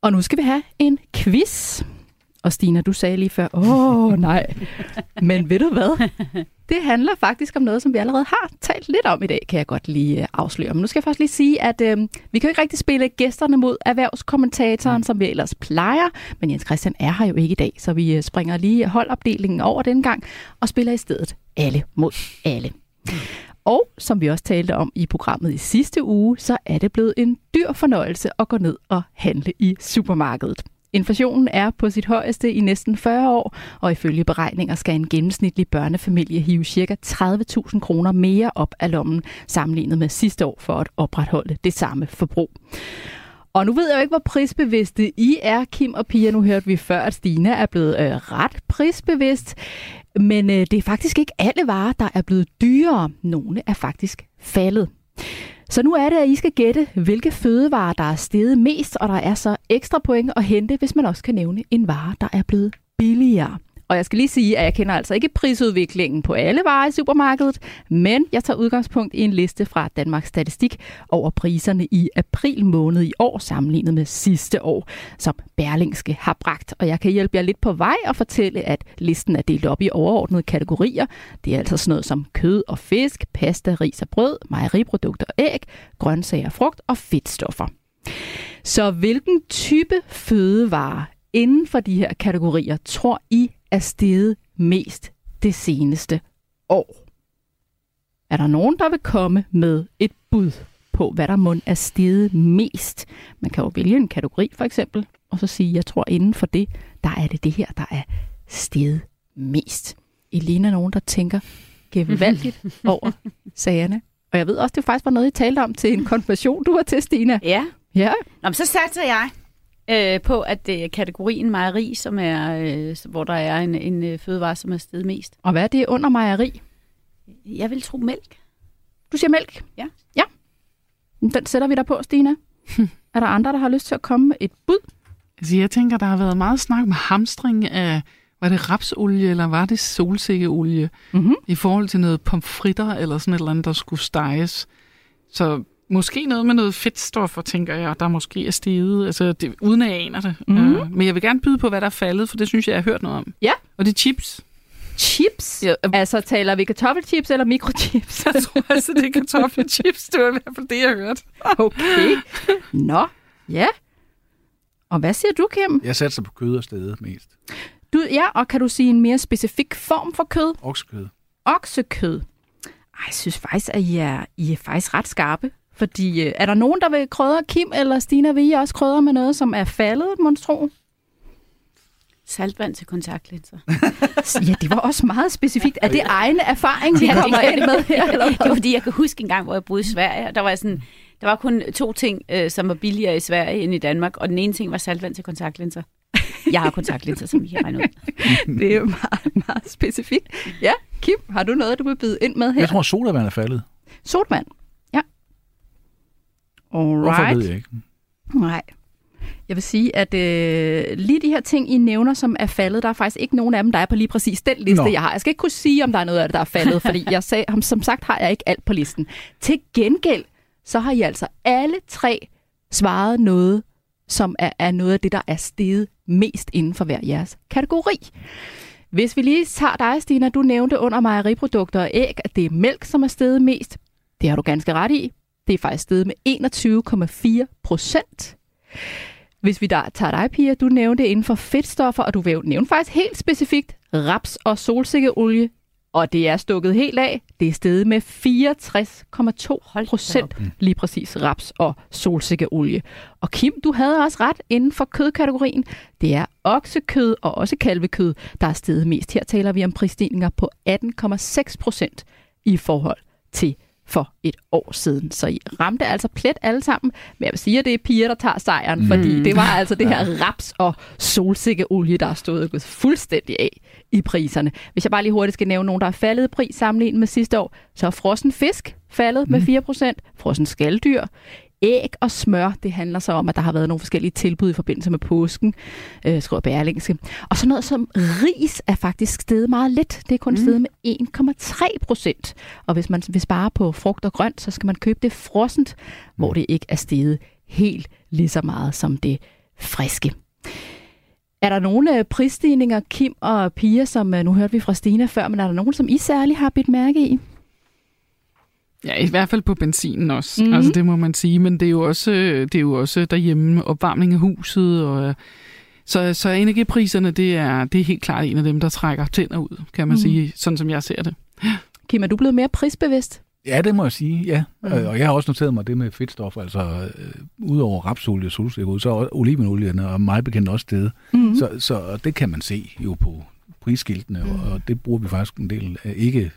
Speaker 1: Og nu skal vi have en quiz. Og Stina, du sagde lige før, åh nej. Men ved du hvad? Det handler faktisk om noget, som vi allerede har talt lidt om i dag, kan jeg godt lige øh, afsløre. Men nu skal jeg først lige sige, at øh, vi kan jo ikke rigtig spille gæsterne mod erhvervskommentatoren, som vi ellers plejer. Men Jens Christian er her jo ikke i dag, så vi øh, springer lige holdopdelingen over den gang og spiller i stedet alle mod alle. Og som vi også talte om i programmet i sidste uge, så er det blevet en dyr fornøjelse at gå ned og handle i supermarkedet. Inflationen er på sit højeste i næsten 40 år, og ifølge beregninger skal en gennemsnitlig børnefamilie hive ca. 30.000 kroner mere op af lommen sammenlignet med sidste år for at opretholde det samme forbrug. Og nu ved jeg jo ikke, hvor prisbevidste I er, Kim og Pia. Nu hørte vi før, at Stina er blevet øh, ret prisbevidst. Men øh, det er faktisk ikke alle varer, der er blevet dyrere. Nogle er faktisk faldet. Så nu er det, at I skal gætte, hvilke fødevarer, der er steget mest, og der er så ekstra point at hente, hvis man også kan nævne en vare, der er blevet billigere. Og jeg skal lige sige, at jeg kender altså ikke prisudviklingen på alle varer i supermarkedet, men jeg tager udgangspunkt i en liste fra Danmarks Statistik over priserne i april måned i år sammenlignet med sidste år, som Berlingske har bragt. Og jeg kan hjælpe jer lidt på vej og fortælle, at listen er delt op i overordnede kategorier. Det er altså sådan noget som kød og fisk, pasta, ris og brød, mejeriprodukter og æg, grøntsager, frugt og fedtstoffer. Så hvilken type fødevare inden for de her kategorier tror I er steget mest det seneste år? Er der nogen, der vil komme med et bud på, hvad der må er steget mest? Man kan jo vælge en kategori for eksempel, og så sige, jeg tror inden for det, der er det det her, der er steget mest. I ligner nogen, der tænker gevaldigt [laughs] over sagerne. Og jeg ved også, det faktisk var noget, I talte om til en konfirmation, du var til, Stina.
Speaker 3: Ja.
Speaker 1: Ja.
Speaker 3: Nå, men så satser jeg øh, på, at det er kategorien mejeri, som er, øh, hvor der er en, en øh, fødevare, som er steget mest.
Speaker 1: Og hvad er det under mejeri?
Speaker 3: Jeg vil tro mælk.
Speaker 1: Du siger mælk?
Speaker 3: Ja.
Speaker 1: Ja. Den sætter vi der på, Stina. [laughs] er der andre, der har lyst til at komme med et bud?
Speaker 2: Altså, jeg tænker, der har været meget snak med hamstring af, var det rapsolie, eller var det solsikkeolie,
Speaker 1: Mm-hmm.
Speaker 2: i forhold til noget pomfritter, eller sådan et eller andet, der skulle steges. Så måske noget med noget fedtstoffer, tænker jeg, der måske er steget, altså det, uden at jeg aner det.
Speaker 1: Mhm.
Speaker 2: Uh, men jeg vil gerne byde på, hvad der er faldet, for det synes jeg, jeg har hørt noget om.
Speaker 1: Ja.
Speaker 2: Og det er chips.
Speaker 1: Chips?
Speaker 2: Ja.
Speaker 1: Altså, taler vi kartoffelchips eller mikrochips? [laughs]
Speaker 2: Jeg tror altså, det er kartoffelchips. Det var i hvert fald det, jeg hørte.
Speaker 1: okay. [laughs] Nå, ja. Og hvad siger du, Kim?
Speaker 4: Jeg satser på kød og stedet mest.
Speaker 1: Du, ja, og kan du sige en mere specifik form for kød?
Speaker 4: Oksekød.
Speaker 1: Oksekød. Ej, jeg synes faktisk, at I er, I er faktisk ret skarpe. Fordi øh, er der nogen, der vil krydre Kim eller Stina? Vil I også krydre med noget, som er faldet, monstro?
Speaker 3: Saltvand til kontaktlinser. [laughs]
Speaker 1: Ja, det var også meget specifikt. Er det egen erfaring, vi kommer ind med her? Eller
Speaker 3: det var fordi, jeg kan huske en gang, hvor jeg boede i Sverige, og der var sådan, der var kun to ting, øh, som var billigere i Sverige end i Danmark, og den ene ting var saltvand til kontaktlinser. Jeg har kontaktlinser, som I kan regne ud. [laughs]
Speaker 1: Det er jo meget, meget specifikt. Ja, Kim, har du noget, du vil byde ind med her?
Speaker 4: Jeg tror, sodavand er faldet.
Speaker 1: Sodvand. Ja.
Speaker 4: Hvorfor
Speaker 1: Alright.
Speaker 4: ved jeg ikke.
Speaker 1: Nej. Jeg vil sige, at øh, lige de her ting, I nævner, som er faldet, der er faktisk ikke nogen af dem, der er på lige præcis den liste,
Speaker 4: Nå.
Speaker 1: jeg har. Jeg skal ikke kunne sige, om der er noget af det, der er faldet, fordi jeg sag, som sagt har jeg ikke alt på listen. Til gengæld, så har I altså alle tre svaret noget, som er, er noget af det, der er steget mest inden for hver jeres kategori. Hvis vi lige tager dig, Stina, du nævnte under mejeriprodukter og æg, at det er mælk, som er steget mest. Det har du ganske ret i. Det er faktisk steget med 21,4 procent. Hvis vi der tager dig, Pia, du nævnte inden for fedtstoffer, og du vil nævne faktisk helt specifikt raps og solsikkeolie. og det er stukket helt af. Det er steget med 64,2 procent, lige præcis raps og solsikkeolie. Og Kim, du havde også ret inden for kødkategorien. Det er oksekød og også kalvekød, der er steget mest. Her taler vi om prisstigninger på 18,6 procent i forhold til for et år siden. Så I ramte altså plet alle sammen. Men jeg vil sige, at det er piger, der tager sejren, mm. fordi det var altså det her raps og solsikkeolie, der er stået og gået fuldstændig af i priserne. Hvis jeg bare lige hurtigt skal nævne nogen, der er faldet i pris sammenlignet med sidste år, så er frossen fisk faldet mm. med 4%, frossen skalddyr, æg og smør. Det handler så om, at der har været nogle forskellige tilbud i forbindelse med påsken, øh, skriver Berlingske. Og så noget som ris er faktisk steget meget lidt. Det er kun mm. steget med 1,3 procent. Og hvis man vil spare på frugt og grønt, så skal man købe det frossent, hvor det ikke er steget helt lige så meget som det friske. Er der nogle øh, prisstigninger, Kim og Pia, som øh, nu hørte vi fra Stina før, men er der nogen, som I særligt har bidt mærke i?
Speaker 2: Ja, i hvert fald på benzinen også. Mm-hmm. Altså, det må man sige. Men det er jo også, det er jo også derhjemme opvarmning af huset. Og, så, så energipriserne, det er, det er helt klart en af dem, der trækker tænder ud, kan man mm. sige, sådan som jeg ser det.
Speaker 1: Kim, er du blevet mere prisbevidst?
Speaker 4: Ja, det må jeg sige, ja. Mm. Og jeg har også noteret mig det med fedtstoffer, altså øh, udover rapsolie og solsikke, så er olivenolierne og meget bekendt også stedet. Mm. Så, så det kan man se jo på prisskiltene, mm. og det bruger vi faktisk en del af. Ikke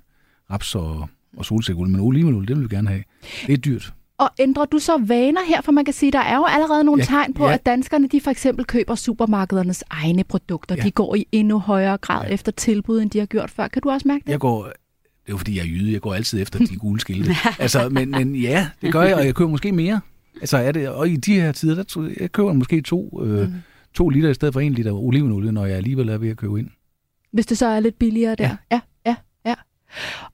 Speaker 4: raps og og solsikkeolie, men olivenolie, det vil vi gerne have. Det er dyrt.
Speaker 1: Og ændrer du så vaner her? For man kan sige, der er jo allerede nogle ja, tegn på, ja. at danskerne de for eksempel køber supermarkedernes egne produkter. Ja. De går i endnu højere grad ja. efter tilbud, end de har gjort før. Kan du også mærke det?
Speaker 4: Jeg går, det er jo fordi, jeg er jyde. Jeg går altid efter de gule skilte. [laughs] altså, men, men ja, det gør jeg, og jeg køber måske mere. Altså, er det, og i de her tider, der jeg køber måske to, øh, mm. to liter i stedet for en liter olivenolie, når jeg alligevel er ved at købe ind.
Speaker 1: Hvis det så er lidt billigere der? Ja. ja.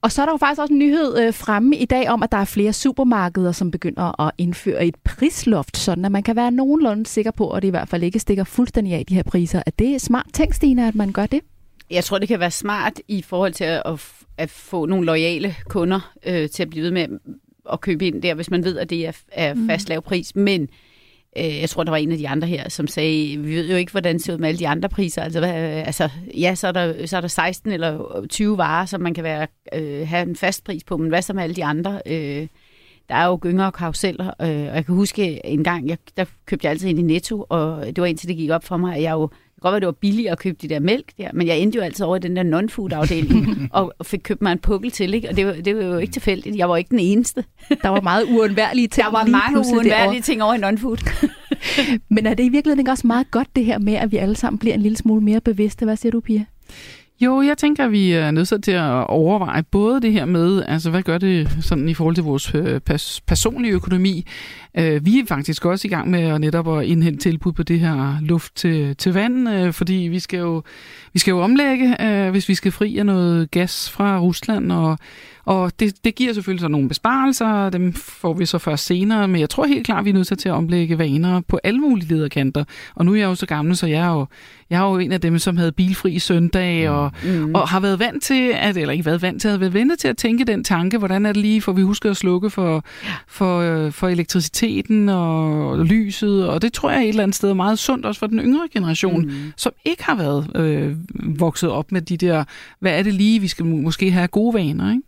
Speaker 1: Og så er der jo faktisk også en nyhed øh, fremme i dag om, at der er flere supermarkeder, som begynder at indføre et prisloft, sådan at man kan være nogenlunde sikker på, at det i hvert fald ikke stikker fuldstændig af de her priser. Er det smart tænkt, Stine, at man gør det?
Speaker 3: Jeg tror, det kan være smart i forhold til at, at få nogle lojale kunder øh, til at blive ved med at købe ind der, hvis man ved, at det er, er mm. fast lav pris. Men Øh, jeg tror, der var en af de andre her, som sagde, vi ved jo ikke, hvordan det ser ud med alle de andre priser. Altså, hvad, øh, altså ja, så er, der, så er der 16 eller 20 varer, som man kan være, øh, have en fast pris på, men hvad så med alle de andre? Øh, der er jo gynger og karuseller, øh, og jeg kan huske en gang, jeg, der købte jeg altid ind i Netto, og det var indtil det gik op for mig, at jeg jo godt være, det var billigt at købe de der mælk der, men jeg endte jo altid over i den der non-food-afdeling, [laughs] og fik købt mig en pukkel til, ikke? og det var, det var jo ikke tilfældigt. Jeg var ikke den eneste.
Speaker 1: Der var meget uundværlige [laughs] ting.
Speaker 3: Der var mange uundværlige ting over i non-food. [laughs]
Speaker 1: men er det i virkeligheden ikke også meget godt det her med, at vi alle sammen bliver en lille smule mere bevidste? Hvad siger du, Pia?
Speaker 2: Jo, jeg tænker, at vi er nødt til at overveje både det her med, altså hvad gør det sådan i forhold til vores øh, pers- personlige økonomi. Øh, vi er faktisk også i gang med at netop at indhente tilbud på det her luft til, til vand, øh, fordi vi skal jo, vi skal jo omlægge, hvis vi skal fri af noget gas fra Rusland, og og det, det giver selvfølgelig så nogle besparelser, dem får vi så først senere, men jeg tror helt klart, at vi er nødt til at omlægge vaner på alle mulige lederkanter. Og nu er jeg jo så gammel, så jeg er jo, jeg er jo en af dem, som havde bilfri søndag, og, mm. og har været vant til, at, eller ikke været vant til, at været ventet til at tænke den tanke, hvordan er det lige, for vi husker at slukke for, for, øh, for elektriciteten og lyset, og det tror jeg et eller andet sted er meget sundt også for den yngre generation, mm. som ikke har været øh, vokset op med de der, hvad er det lige, vi skal måske have gode vaner, ikke?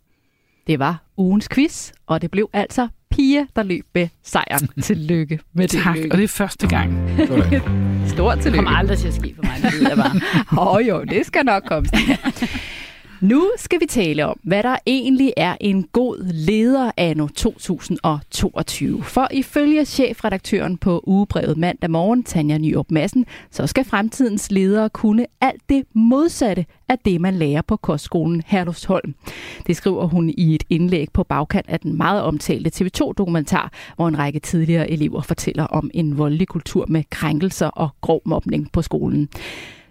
Speaker 1: Det var ugens quiz, og det blev altså Pia, der løb med sejren. [laughs] Tillykke med
Speaker 2: det. Tak, og det er første gang.
Speaker 1: Stort tillykke. Det
Speaker 3: kommer aldrig til at ske for mig, det ved jeg bare. [laughs]
Speaker 1: Åh oh, jo, det skal nok komme. [laughs] Nu skal vi tale om, hvad der egentlig er en god leder anno 2022. For ifølge chefredaktøren på ugebrevet mandag morgen, Tanja Nyrup Madsen, så skal fremtidens ledere kunne alt det modsatte af det, man lærer på kostskolen Herlufsholm. Det skriver hun i et indlæg på bagkant af den meget omtalte TV2-dokumentar, hvor en række tidligere elever fortæller om en voldelig kultur med krænkelser og grov mobning på skolen.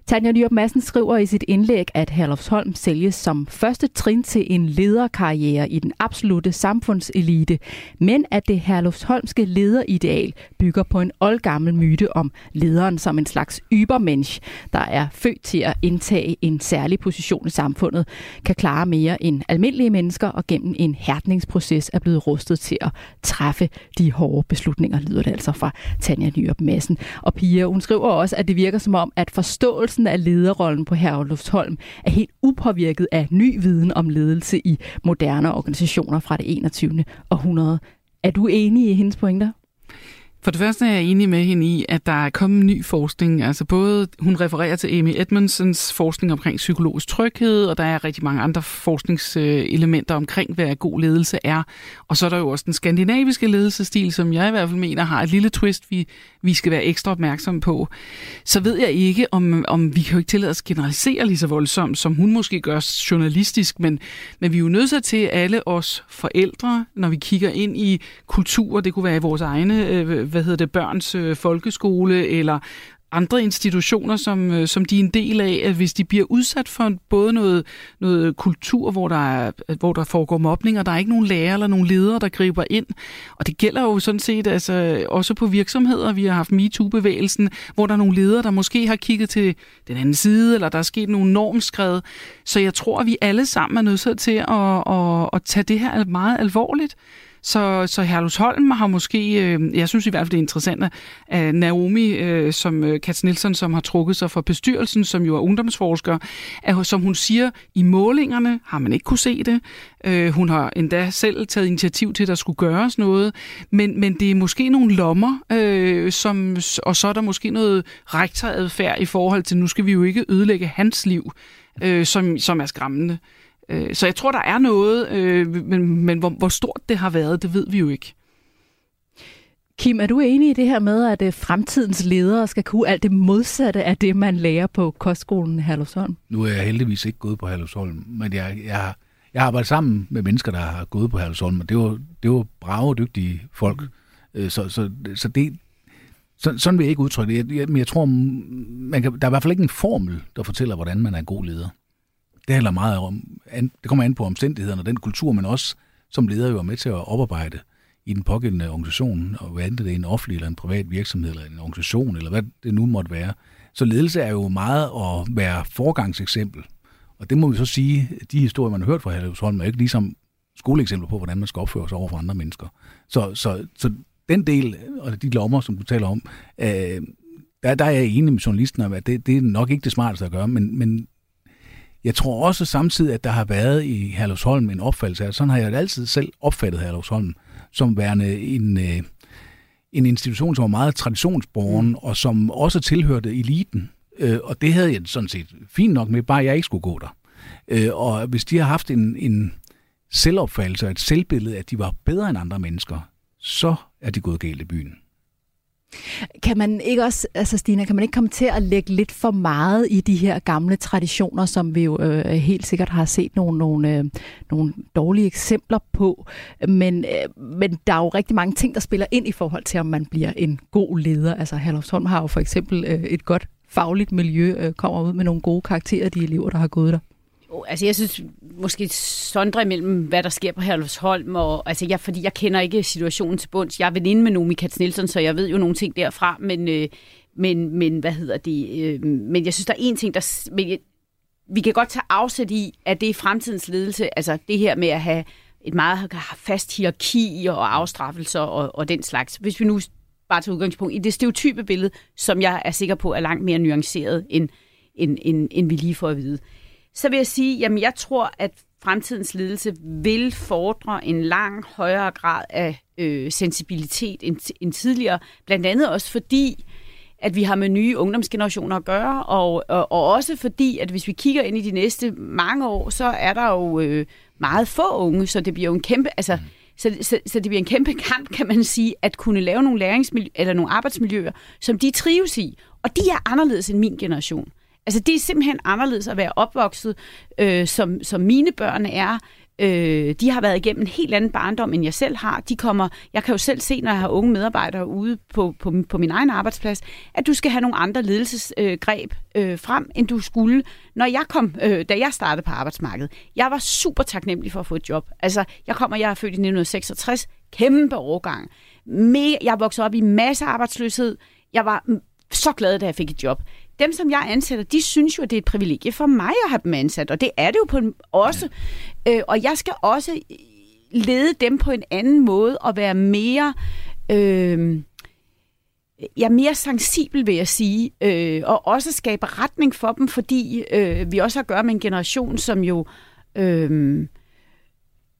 Speaker 1: Tanja Nyrup Madsen skriver i sit indlæg, at Herlufsholm sælges som første trin til en lederkarriere i den absolute samfundselite, men at det Herlufsholmske lederideal bygger på en oldgammel myte om lederen som en slags ybermensch, der er født til at indtage en særlig position i samfundet, kan klare mere end almindelige mennesker og gennem en hærdningsproces er blevet rustet til at træffe de hårde beslutninger, lyder det altså fra Tanja Nyrup Madsen. Og Pia, hun skriver også, at det virker som om, at forståelse resten af lederrollen på Herlufsholm er helt upåvirket af ny viden om ledelse i moderne organisationer fra det 21. århundrede. Er du enig i hendes pointer?
Speaker 2: For det første er jeg enig med hende i, at der er kommet ny forskning. Altså både, hun refererer til Amy Edmondsons forskning omkring psykologisk tryghed, og der er rigtig mange andre forskningselementer omkring, hvad god ledelse er. Og så er der jo også den skandinaviske ledelsestil, som jeg i hvert fald mener har et lille twist, vi, vi skal være ekstra opmærksomme på. Så ved jeg ikke, om, om vi kan jo ikke tillade os generalisere lige så voldsomt, som hun måske gør journalistisk, men, men vi er jo nødt til alle os forældre, når vi kigger ind i kultur, det kunne være i vores egne øh, hvad hedder det, børns øh, folkeskole eller andre institutioner, som, øh, som de er en del af, at hvis de bliver udsat for både noget, noget kultur, hvor der, er, hvor der foregår mobning, og der er ikke nogen lærer eller nogen ledere, der griber ind. Og det gælder jo sådan set altså, også på virksomheder. Vi har haft MeToo-bevægelsen, hvor der er nogle ledere, der måske har kigget til den anden side, eller der er sket nogle normskred. Så jeg tror, at vi alle sammen er nødt til at, at, at tage det her meget alvorligt. Så, så Herlusholm har måske, øh, jeg synes i hvert fald det er interessant, at Naomi, øh, som øh, Kats Nielsen, som har trukket sig fra bestyrelsen, som jo er ungdomsforsker, at, som hun siger, i målingerne har man ikke kunne se det. Øh, hun har endda selv taget initiativ til, at der skulle gøres noget, men, men det er måske nogle lommer, øh, som, og så er der måske noget rektoradfærd i forhold til, nu skal vi jo ikke ødelægge hans liv, øh, som, som er skræmmende. Øh, så jeg tror, der er noget, øh, men, men hvor, hvor stort det har været, det ved vi jo ikke.
Speaker 1: Kim, er du enig i det her med, at øh, fremtidens ledere skal kunne alt det modsatte af det, man lærer på kostskolen Herlufsholm?
Speaker 4: Nu er jeg heldigvis ikke gået på Herlufsholm, men jeg, jeg, jeg har arbejdet sammen med mennesker, der har gået på Herlufsholm, og det var, det var brave, dygtige folk. Mm. Så, så, så det, så, sådan vil jeg ikke udtrykke det. Jeg, men jeg tror, man kan, der er i hvert fald ikke en formel, der fortæller, hvordan man er en god leder det handler meget om, det kommer an på omstændighederne og den kultur, man også som leder jo er med til at oparbejde i den pågældende organisation, og hvad enten det er en offentlig eller en privat virksomhed, eller en organisation, eller hvad det nu måtte være. Så ledelse er jo meget at være forgangseksempel. Og det må vi så sige, de historier, man har hørt fra Herlevsholm, er ikke ligesom skoleeksempler på, hvordan man skal opføre sig over for andre mennesker. Så, så, så den del, og de lommer, som du taler om, øh, der, der er jeg enig med journalisten om, at det, det er nok ikke det smarteste at gøre, men, men jeg tror også samtidig, at der har været i Herlevsholm en opfattelse af, sådan har jeg altid selv opfattet Herlevsholm, som værende en, øh, en institution, som var meget traditionsborgen, mm. og som også tilhørte eliten. Øh, og det havde jeg sådan set fint nok med, bare jeg ikke skulle gå der. Øh, og hvis de har haft en, en selvopfattelse og et selvbillede, at de var bedre end andre mennesker, så er de gået galt i byen.
Speaker 1: Kan man ikke også, altså Stina, kan man ikke komme til at lægge lidt for meget i de her gamle traditioner, som vi jo øh, helt sikkert har set nogle, nogle, øh, nogle dårlige eksempler på, men, øh, men der er jo rigtig mange ting, der spiller ind i forhold til, om man bliver en god leder. Altså Herlufsholm har jo for eksempel øh, et godt fagligt miljø, øh, kommer ud med nogle gode karakterer, de elever, der har gået der.
Speaker 3: Altså, jeg synes måske sondre imellem, hvad der sker på Herlufsholm, og, altså, jeg, fordi jeg kender ikke situationen til bunds. Jeg er veninde med Nomi Katz Nielsen, så jeg ved jo nogle ting derfra, men, øh, men, men hvad hedder det? Øh, men jeg synes, der er en ting, der... Men jeg, vi kan godt tage afsæt i, at det er fremtidens ledelse, altså det her med at have et meget fast hierarki og afstraffelser og, og den slags. Hvis vi nu bare tager udgangspunkt i det stereotype billede, som jeg er sikker på er langt mere nuanceret, end, end, end, end vi lige får at vide så vil jeg sige, jamen jeg tror, at fremtidens ledelse vil fordre en lang højere grad af øh, sensibilitet end, end tidligere. Blandt andet også fordi, at vi har med nye ungdomsgenerationer at gøre, og, og, og også fordi, at hvis vi kigger ind i de næste mange år, så er der jo øh, meget få unge, så det bliver jo en kæmpe, altså, så, så, så det bliver en kæmpe kamp, kan man sige, at kunne lave nogle læringsmiljøer, eller nogle arbejdsmiljøer, som de trives i. Og de er anderledes end min generation. Altså det er simpelthen anderledes at være opvokset, øh, som, som mine børn er. Øh, de har været igennem en helt anden barndom, end jeg selv har. De kommer, jeg kan jo selv se, når jeg har unge medarbejdere ude på, på, på min egen arbejdsplads, at du skal have nogle andre ledelsesgreb øh, frem, end du skulle, når jeg kom, øh, da jeg startede på arbejdsmarkedet. Jeg var super taknemmelig for at få et job. Altså, jeg kommer, jeg er født i 1966, kæmpe overgang. Me, jeg voksede op i masse arbejdsløshed. Jeg var så glad, da jeg fik et job dem, som jeg ansætter, de synes jo, at det er et privilegie for mig at have dem ansat, og det er det jo på en, også. Øh, og jeg skal også lede dem på en anden måde og være mere... Øh, ja, mere sensibel, vil jeg sige, øh, og også skaber retning for dem, fordi øh, vi også har at gøre med en generation, som jo øh,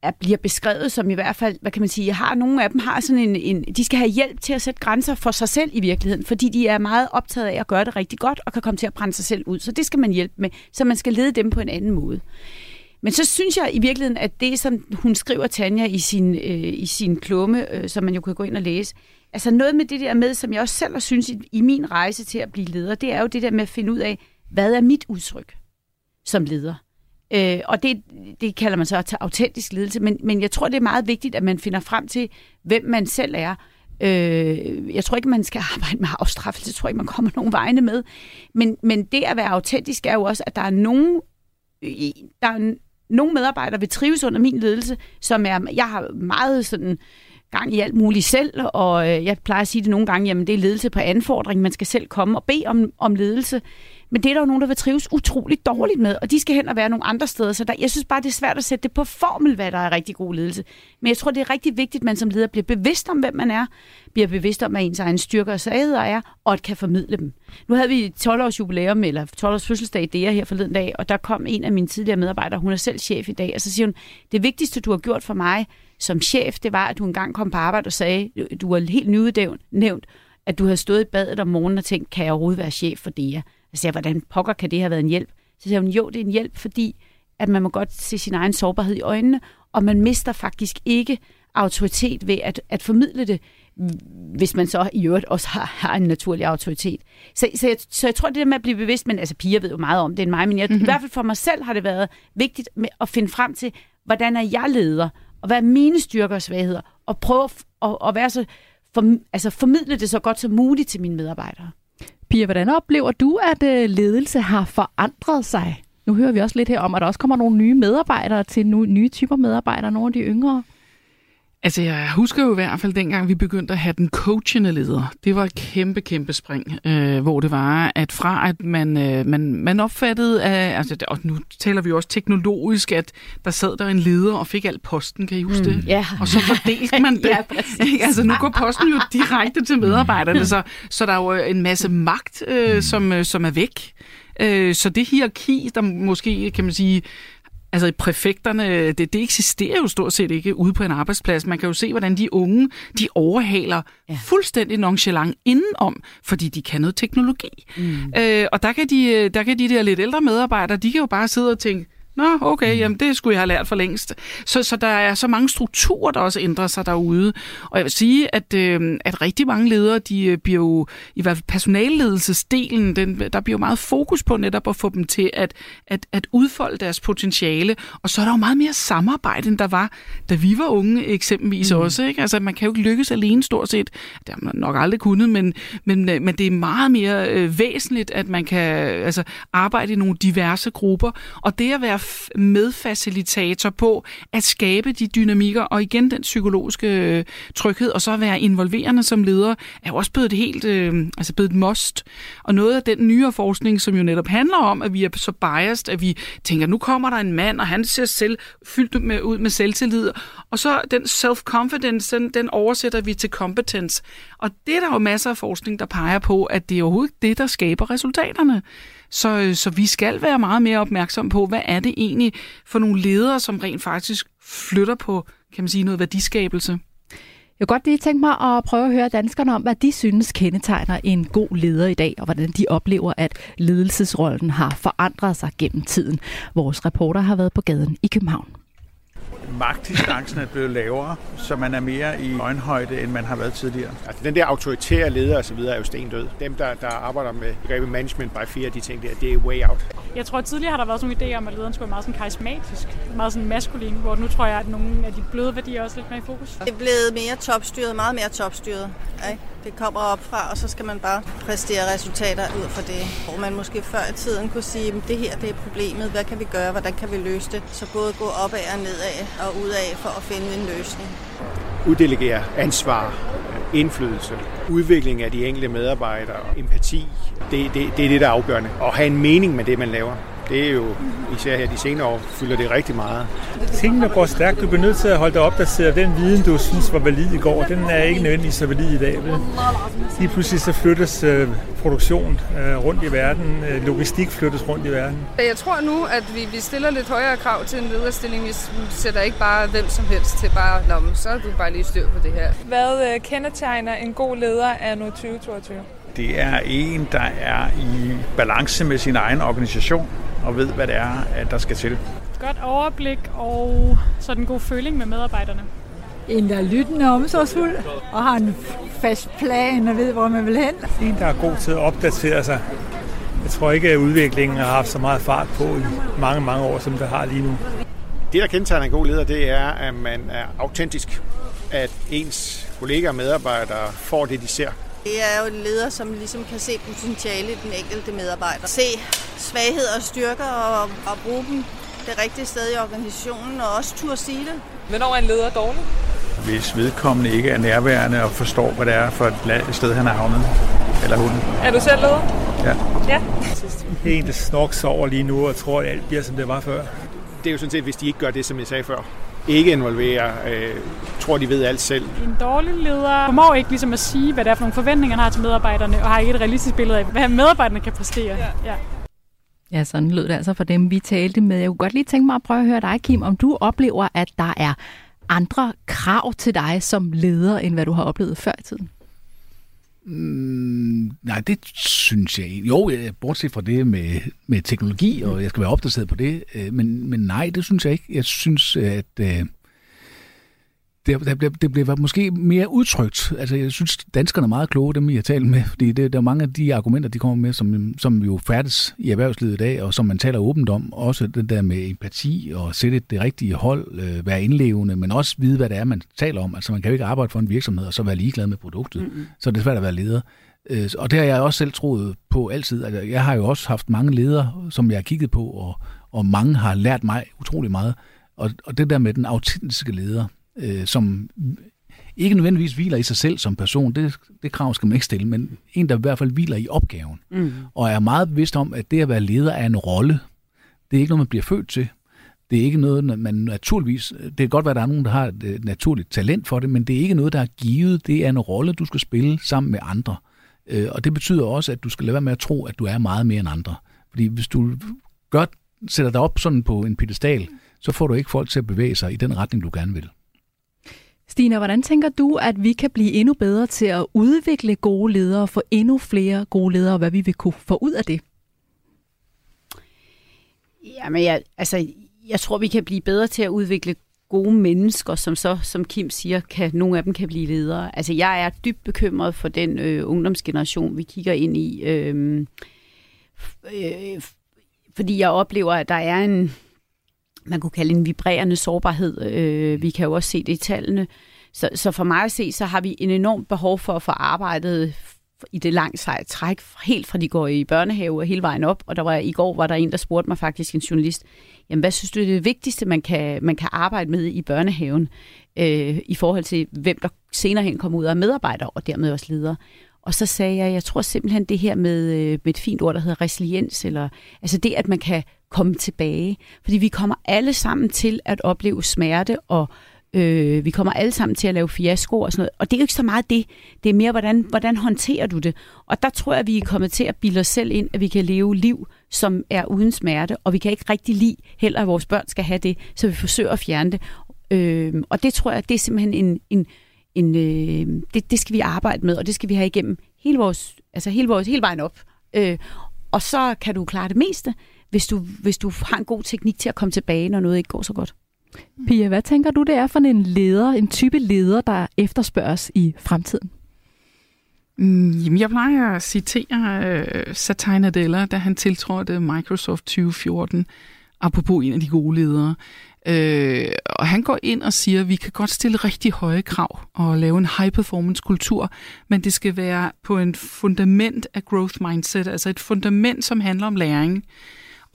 Speaker 3: er, bliver beskrevet som i hvert fald, hvad kan man sige, har nogle af dem har sådan en, en, de skal have hjælp til at sætte grænser for sig selv i virkeligheden, fordi de er meget optaget af at gøre det rigtig godt, og kan komme til at brænde sig selv ud. Så det skal man hjælpe med, så man skal lede dem på en anden måde. Men så synes jeg i virkeligheden, at det, som hun skriver, Tanja, i sin, øh, i sin klumme, øh, som man jo kan gå ind og læse, altså noget med det der med, som jeg også selv har synes i, i min rejse til at blive leder, det er jo det der med at finde ud af, hvad er mit udtryk som leder? Øh, og det, det kalder man så at tage autentisk ledelse, men, men jeg tror, det er meget vigtigt, at man finder frem til, hvem man selv er. Øh, jeg tror ikke, man skal [laughs] arbejde med afstraffelse, jeg tror ikke, man kommer nogen vegne med. Men, men det at være autentisk er jo også, at der er nogen, der er nogle medarbejdere vil trives under min ledelse, som er, jeg har meget sådan gang i alt muligt selv, og øh, jeg plejer at sige det nogle gange, jamen det er ledelse på anfordring, man skal selv komme og bede om, om ledelse. Men det er der jo nogen, der vil trives utroligt dårligt med, og de skal hen og være nogle andre steder. Så der, jeg synes bare, det er svært at sætte det på formel, hvad der er rigtig god ledelse. Men jeg tror, det er rigtig vigtigt, at man som leder bliver bevidst om, hvem man er, bliver bevidst om, hvad ens egen styrker og svagheder er, og at kan formidle dem. Nu havde vi 12 års jubilæum, eller 12 års fødselsdag i DR her forleden dag, og der kom en af mine tidligere medarbejdere, hun er selv chef i dag, og så siger hun, det vigtigste, du har gjort for mig som chef, det var, at du engang kom på arbejde og sagde, du var helt nyudnævnt, at du havde stået i badet om morgenen og tænkt, kan jeg overhovedet være chef for DEA? Jeg siger, hvordan pokker kan det have været en hjælp? Så siger hun, jo, det er en hjælp, fordi at man må godt se sin egen sårbarhed i øjnene, og man mister faktisk ikke autoritet ved at, at formidle det, hvis man så i øvrigt også har, har en naturlig autoritet. Så, så, jeg, så jeg tror, det der med at blive bevidst, men altså piger ved jo meget om det end mig, men jeg, mm-hmm. i hvert fald for mig selv har det været vigtigt med at finde frem til, hvordan er jeg leder, og hvad er mine styrker og svagheder, og prøve at, at, at være så, for, altså formidle det så godt som muligt til mine medarbejdere.
Speaker 1: Pia, hvordan oplever du, at øh, ledelse har forandret sig? Nu hører vi også lidt her om, at der også kommer nogle nye medarbejdere til nye typer medarbejdere, nogle af de yngre.
Speaker 2: Altså, jeg husker jo i hvert fald dengang, vi begyndte at have den coachende leder. Det var et kæmpe, kæmpe spring, øh, hvor det var, at fra at man, øh, man, man opfattede, af, altså, og nu taler vi jo også teknologisk, at der sad der en leder og fik al posten, kan I huske det?
Speaker 3: Mm, ja.
Speaker 2: Og så fordelte man [laughs] det. ja, altså, nu går posten jo direkte til medarbejderne, så, så der er jo en masse magt, øh, som, øh, som er væk. Øh, så det hierarki, der måske, kan man sige, Altså præfekterne, det, det eksisterer jo stort set ikke ude på en arbejdsplads. Man kan jo se, hvordan de unge, de overhaler ja. fuldstændig nonchalant indenom, fordi de kan noget teknologi. Mm. Øh, og der kan, de, der kan de der lidt ældre medarbejdere, de kan jo bare sidde og tænke, Nå, okay, mm. jamen det skulle jeg have lært for længst. Så, så der er så mange strukturer, der også ændrer sig derude. Og jeg vil sige, at, øh, at rigtig mange ledere, de øh, bliver jo, i hvert fald personalledelsesdelen, den, der bliver jo meget fokus på netop at få dem til at, at, at udfolde deres potentiale. Og så er der jo meget mere samarbejde, end der var, da vi var unge eksempelvis mm. også. Ikke? Altså man kan jo ikke lykkes alene stort set. Det har man nok aldrig kunnet, men, men, øh, men det er meget mere øh, væsentligt, at man kan altså, arbejde i nogle diverse grupper. Og det at være medfacilitator på at skabe de dynamikker, og igen den psykologiske øh, tryghed, og så være involverende som leder, er jo også blevet et helt, øh, altså blevet et must. Og noget af den nyere forskning, som jo netop handler om, at vi er så biased, at vi tænker, nu kommer der en mand, og han ser selv fyldt med, ud med selvtillid, og så den self-confidence, den, den oversætter vi til competence. Og det er der jo masser af forskning, der peger på, at det er overhovedet det, der skaber resultaterne. Så, øh, så vi skal være meget mere opmærksom på, hvad er det egentlig for nogle ledere, som rent faktisk flytter på, kan man sige, noget værdiskabelse.
Speaker 1: Jeg kunne godt lige tænke mig at prøve at høre danskerne om, hvad de synes kendetegner en god leder i dag, og hvordan de oplever, at ledelsesrollen har forandret sig gennem tiden. Vores reporter har været på gaden i København
Speaker 6: magtdistancen er blevet lavere, så man er mere i øjenhøjde, end man har været tidligere.
Speaker 7: Altså, den der autoritære leder osv. er jo stendød. Dem, der, der arbejder med begrebet management by fear, de tænker, at det er way out.
Speaker 8: Jeg tror, at tidligere har der været sådan en idé om, at lederen skulle være meget sådan karismatisk, meget sådan maskulin, hvor nu tror jeg, at nogle af de bløde værdier er også lidt mere i fokus.
Speaker 9: Det er blevet mere topstyret, meget mere topstyret. Ikke? Det kommer op fra, og så skal man bare præstere resultater ud fra det. Hvor man måske før i tiden kunne sige, at det her det er problemet, hvad kan vi gøre, hvordan kan vi løse det? Så både gå opad og nedad og udad for at finde en løsning.
Speaker 7: Uddelegere ansvar, indflydelse, udvikling af de enkelte medarbejdere, empati, det, det, det er det, der er afgørende. Og have en mening med det, man laver. Det er jo, især her de senere år, fylder det rigtig meget.
Speaker 10: Tingene går stærkt. Du bliver nødt til at holde dig opdateret. Den viden, du synes var valid i går, den er ikke nødvendigvis så valid i dag. Vel? Lige pludselig så flyttes øh, produktion øh, rundt i verden. Øh, logistik flyttes rundt i verden.
Speaker 11: Jeg tror nu, at vi, vi stiller lidt højere krav til en lederstilling. Vi sætter ikke bare hvem som helst til bare, Nå, så er du bare lige styr på det her.
Speaker 12: Hvad øh, kendetegner en god leder af nu 2022?
Speaker 6: Det er en, der er i balance med sin egen organisation og ved, hvad det er, at der skal til.
Speaker 8: Godt overblik og sådan en god føling med medarbejderne.
Speaker 13: En, der er lyttende og omsorgsfuld og har en fast plan og ved, hvor man vil hen.
Speaker 10: En, der er god til at opdatere sig. Jeg tror ikke, at udviklingen har haft så meget fart på i mange, mange år, som det har lige nu.
Speaker 7: Det, der kendetegner en god leder, det er, at man er autentisk. At ens kollegaer og medarbejdere får det, de ser.
Speaker 9: Det er jo en leder, som ligesom kan se potentiale i den enkelte medarbejder. Se svagheder og styrker og, og bruge dem det rigtige sted i organisationen og også turde sige det.
Speaker 12: Hvornår er en leder dårlig?
Speaker 6: Hvis vedkommende ikke er nærværende og forstår, hvad det er for et sted, han er havnet. Eller hun.
Speaker 12: Er du selv leder?
Speaker 6: Ja.
Speaker 12: Ja.
Speaker 10: En, der snorks over lige nu og tror, at alt bliver, som det var før.
Speaker 7: Det er jo sådan set, hvis de ikke gør det, som jeg sagde før. Ikke involverer, øh, tror de ved alt selv.
Speaker 8: En dårlig leder formår ikke ligesom at sige, hvad det er for nogle forventninger, han har til medarbejderne, og har ikke et realistisk billede af, hvad medarbejderne kan præstere. Ja. ja.
Speaker 1: Ja, sådan lød det altså for dem, vi talte med. Jeg kunne godt lige tænke mig at prøve at høre dig, Kim, om du oplever, at der er andre krav til dig som leder, end hvad du har oplevet før i tiden?
Speaker 4: Mm, nej, det synes jeg ikke. Jo, bortset fra det med, med teknologi, og jeg skal være opdateret på det, øh, men, men nej, det synes jeg ikke. Jeg synes, at øh, det, det, bliver, det bliver måske mere udtrykt. Altså, jeg synes, danskerne er meget kloge, dem I har talt med, fordi det, der er mange af de argumenter, de kommer med, som, som jo færdes i erhvervslivet i dag, og som man taler åbent om. Også det der med empati og sætte det rigtige hold, øh, være indlevende, men også vide, hvad det er, man taler om. Altså, man kan jo ikke arbejde for en virksomhed og så være ligeglad med produktet. Mm-hmm. Så det er svært at være leder. Øh, og det har jeg også selv troet på altid. Altså, jeg har jo også haft mange ledere, som jeg har kigget på, og, og mange har lært mig utrolig meget. Og, og det der med den autentiske leder, øh, som ikke nødvendigvis hviler i sig selv som person, det, det krav skal man ikke stille, men en, der i hvert fald hviler i opgaven, mm. og er meget bevidst om, at det at være leder er en rolle. Det er ikke noget, man bliver født til. Det er ikke noget, man naturligvis... Det kan godt være, at der er nogen, der har et naturligt talent for det, men det er ikke noget, der er givet. Det er en rolle, du skal spille sammen med andre. Øh, og det betyder også, at du skal lade være med at tro, at du er meget mere end andre. Fordi hvis du godt sætter dig op sådan på en pedestal, så får du ikke folk til at bevæge sig i den retning, du gerne vil.
Speaker 1: Stina, hvordan tænker du, at vi kan blive endnu bedre til at udvikle gode ledere og få endnu flere gode ledere, og hvad vi vil kunne få ud af det?
Speaker 3: Jamen, jeg, altså, jeg tror, vi kan blive bedre til at udvikle gode mennesker, som så, som Kim siger, kan nogle af dem kan blive ledere. Altså, jeg er dybt bekymret for den øh, ungdomsgeneration, vi kigger ind i. Øhm, øh, øh, fordi jeg oplever, at der er en, man kunne kalde en vibrerende sårbarhed. Øh, vi kan jo også se det i tallene. Så, så for mig at se, så har vi en enorm behov for at få arbejdet i det langt seje træk, helt fra de går i børnehave og hele vejen op. Og der var, i går var der en, der spurgte mig faktisk, en journalist, jamen hvad synes du er det vigtigste, man kan, man kan arbejde med i børnehaven, øh, i forhold til hvem der senere hen kommer ud af medarbejder, og dermed også ledere. Og så sagde jeg, jeg tror simpelthen det her med, øh, med et fint ord, der hedder resiliens, eller altså det, at man kan komme tilbage. Fordi vi kommer alle sammen til at opleve smerte, og øh, vi kommer alle sammen til at lave fiasko og sådan noget. Og det er jo ikke så meget det. Det er mere, hvordan, hvordan håndterer du det? Og der tror jeg, at vi er kommet til at bilde os selv ind, at vi kan leve liv, som er uden smerte, og vi kan ikke rigtig lide heller, at vores børn skal have det, så vi forsøger at fjerne det. Øh, og det tror jeg, det er simpelthen en, en, en øh, det, det skal vi arbejde med, og det skal vi have igennem hele vores, altså hele vores, hele vejen op. Øh, og så kan du klare det meste, hvis du, hvis du har en god teknik til at komme tilbage, når noget ikke går så godt.
Speaker 1: Pia, hvad tænker du, det er for en leder, en type leder, der efterspørges i fremtiden?
Speaker 2: Mm, jamen, jeg plejer at citere uh, Satya Nadella, da han tiltrådte Microsoft 2014, apropos en af de gode ledere. Uh, og han går ind og siger, at vi kan godt stille rigtig høje krav og lave en high-performance kultur, men det skal være på en fundament af growth mindset, altså et fundament, som handler om læring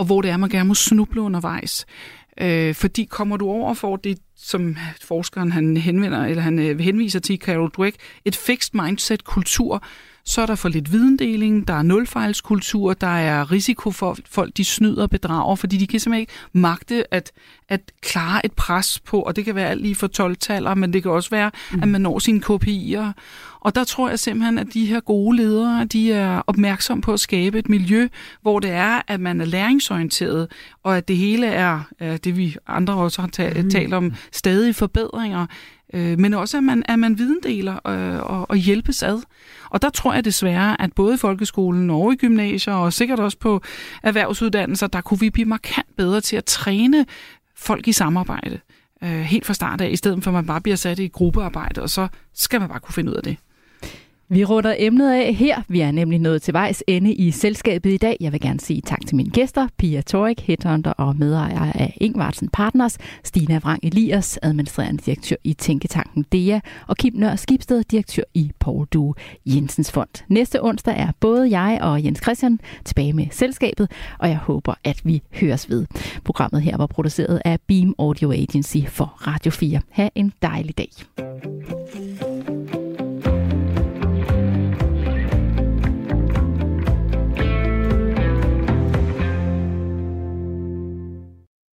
Speaker 2: og hvor det er, man gerne må snuble undervejs. Øh, fordi kommer du over for det, som forskeren han henvender, eller han øh, henviser til Carol Dweck, et fixed mindset kultur, så er der for lidt videndeling, der er nulfejlskultur, der er risiko for, at folk de snyder og bedrager, fordi de kan simpelthen ikke magte at, at klare et pres på, og det kan være alt lige for 12 men det kan også være, mm. at man når sine KPI'er. Og der tror jeg simpelthen, at de her gode ledere, de er opmærksom på at skabe et miljø, hvor det er, at man er læringsorienteret, og at det hele er, det, vi andre også har talt, talt om, stadige forbedringer, øh, men også at man, at man videndeler øh, og, og hjælpes ad. Og der tror jeg desværre, at både i folkeskolen og i gymnasier, og sikkert også på erhvervsuddannelser, der kunne vi blive markant bedre til at træne folk i samarbejde øh, helt fra start af, i stedet for at man bare bliver sat i gruppearbejde, og så skal man bare kunne finde ud af det.
Speaker 1: Vi runder emnet af her. Vi er nemlig nået til vejs ende i selskabet i dag. Jeg vil gerne sige tak til mine gæster, Pia Torik, headhunter og medejer af Ingvartsen Partners, Stina Vrang Elias, administrerende direktør i Tænketanken DEA, og Kim Nør Skibsted, direktør i Paul Due Jensens Fond. Næste onsdag er både jeg og Jens Christian tilbage med selskabet, og jeg håber, at vi høres ved. Programmet her var produceret af Beam Audio Agency for Radio 4. Ha' en dejlig dag.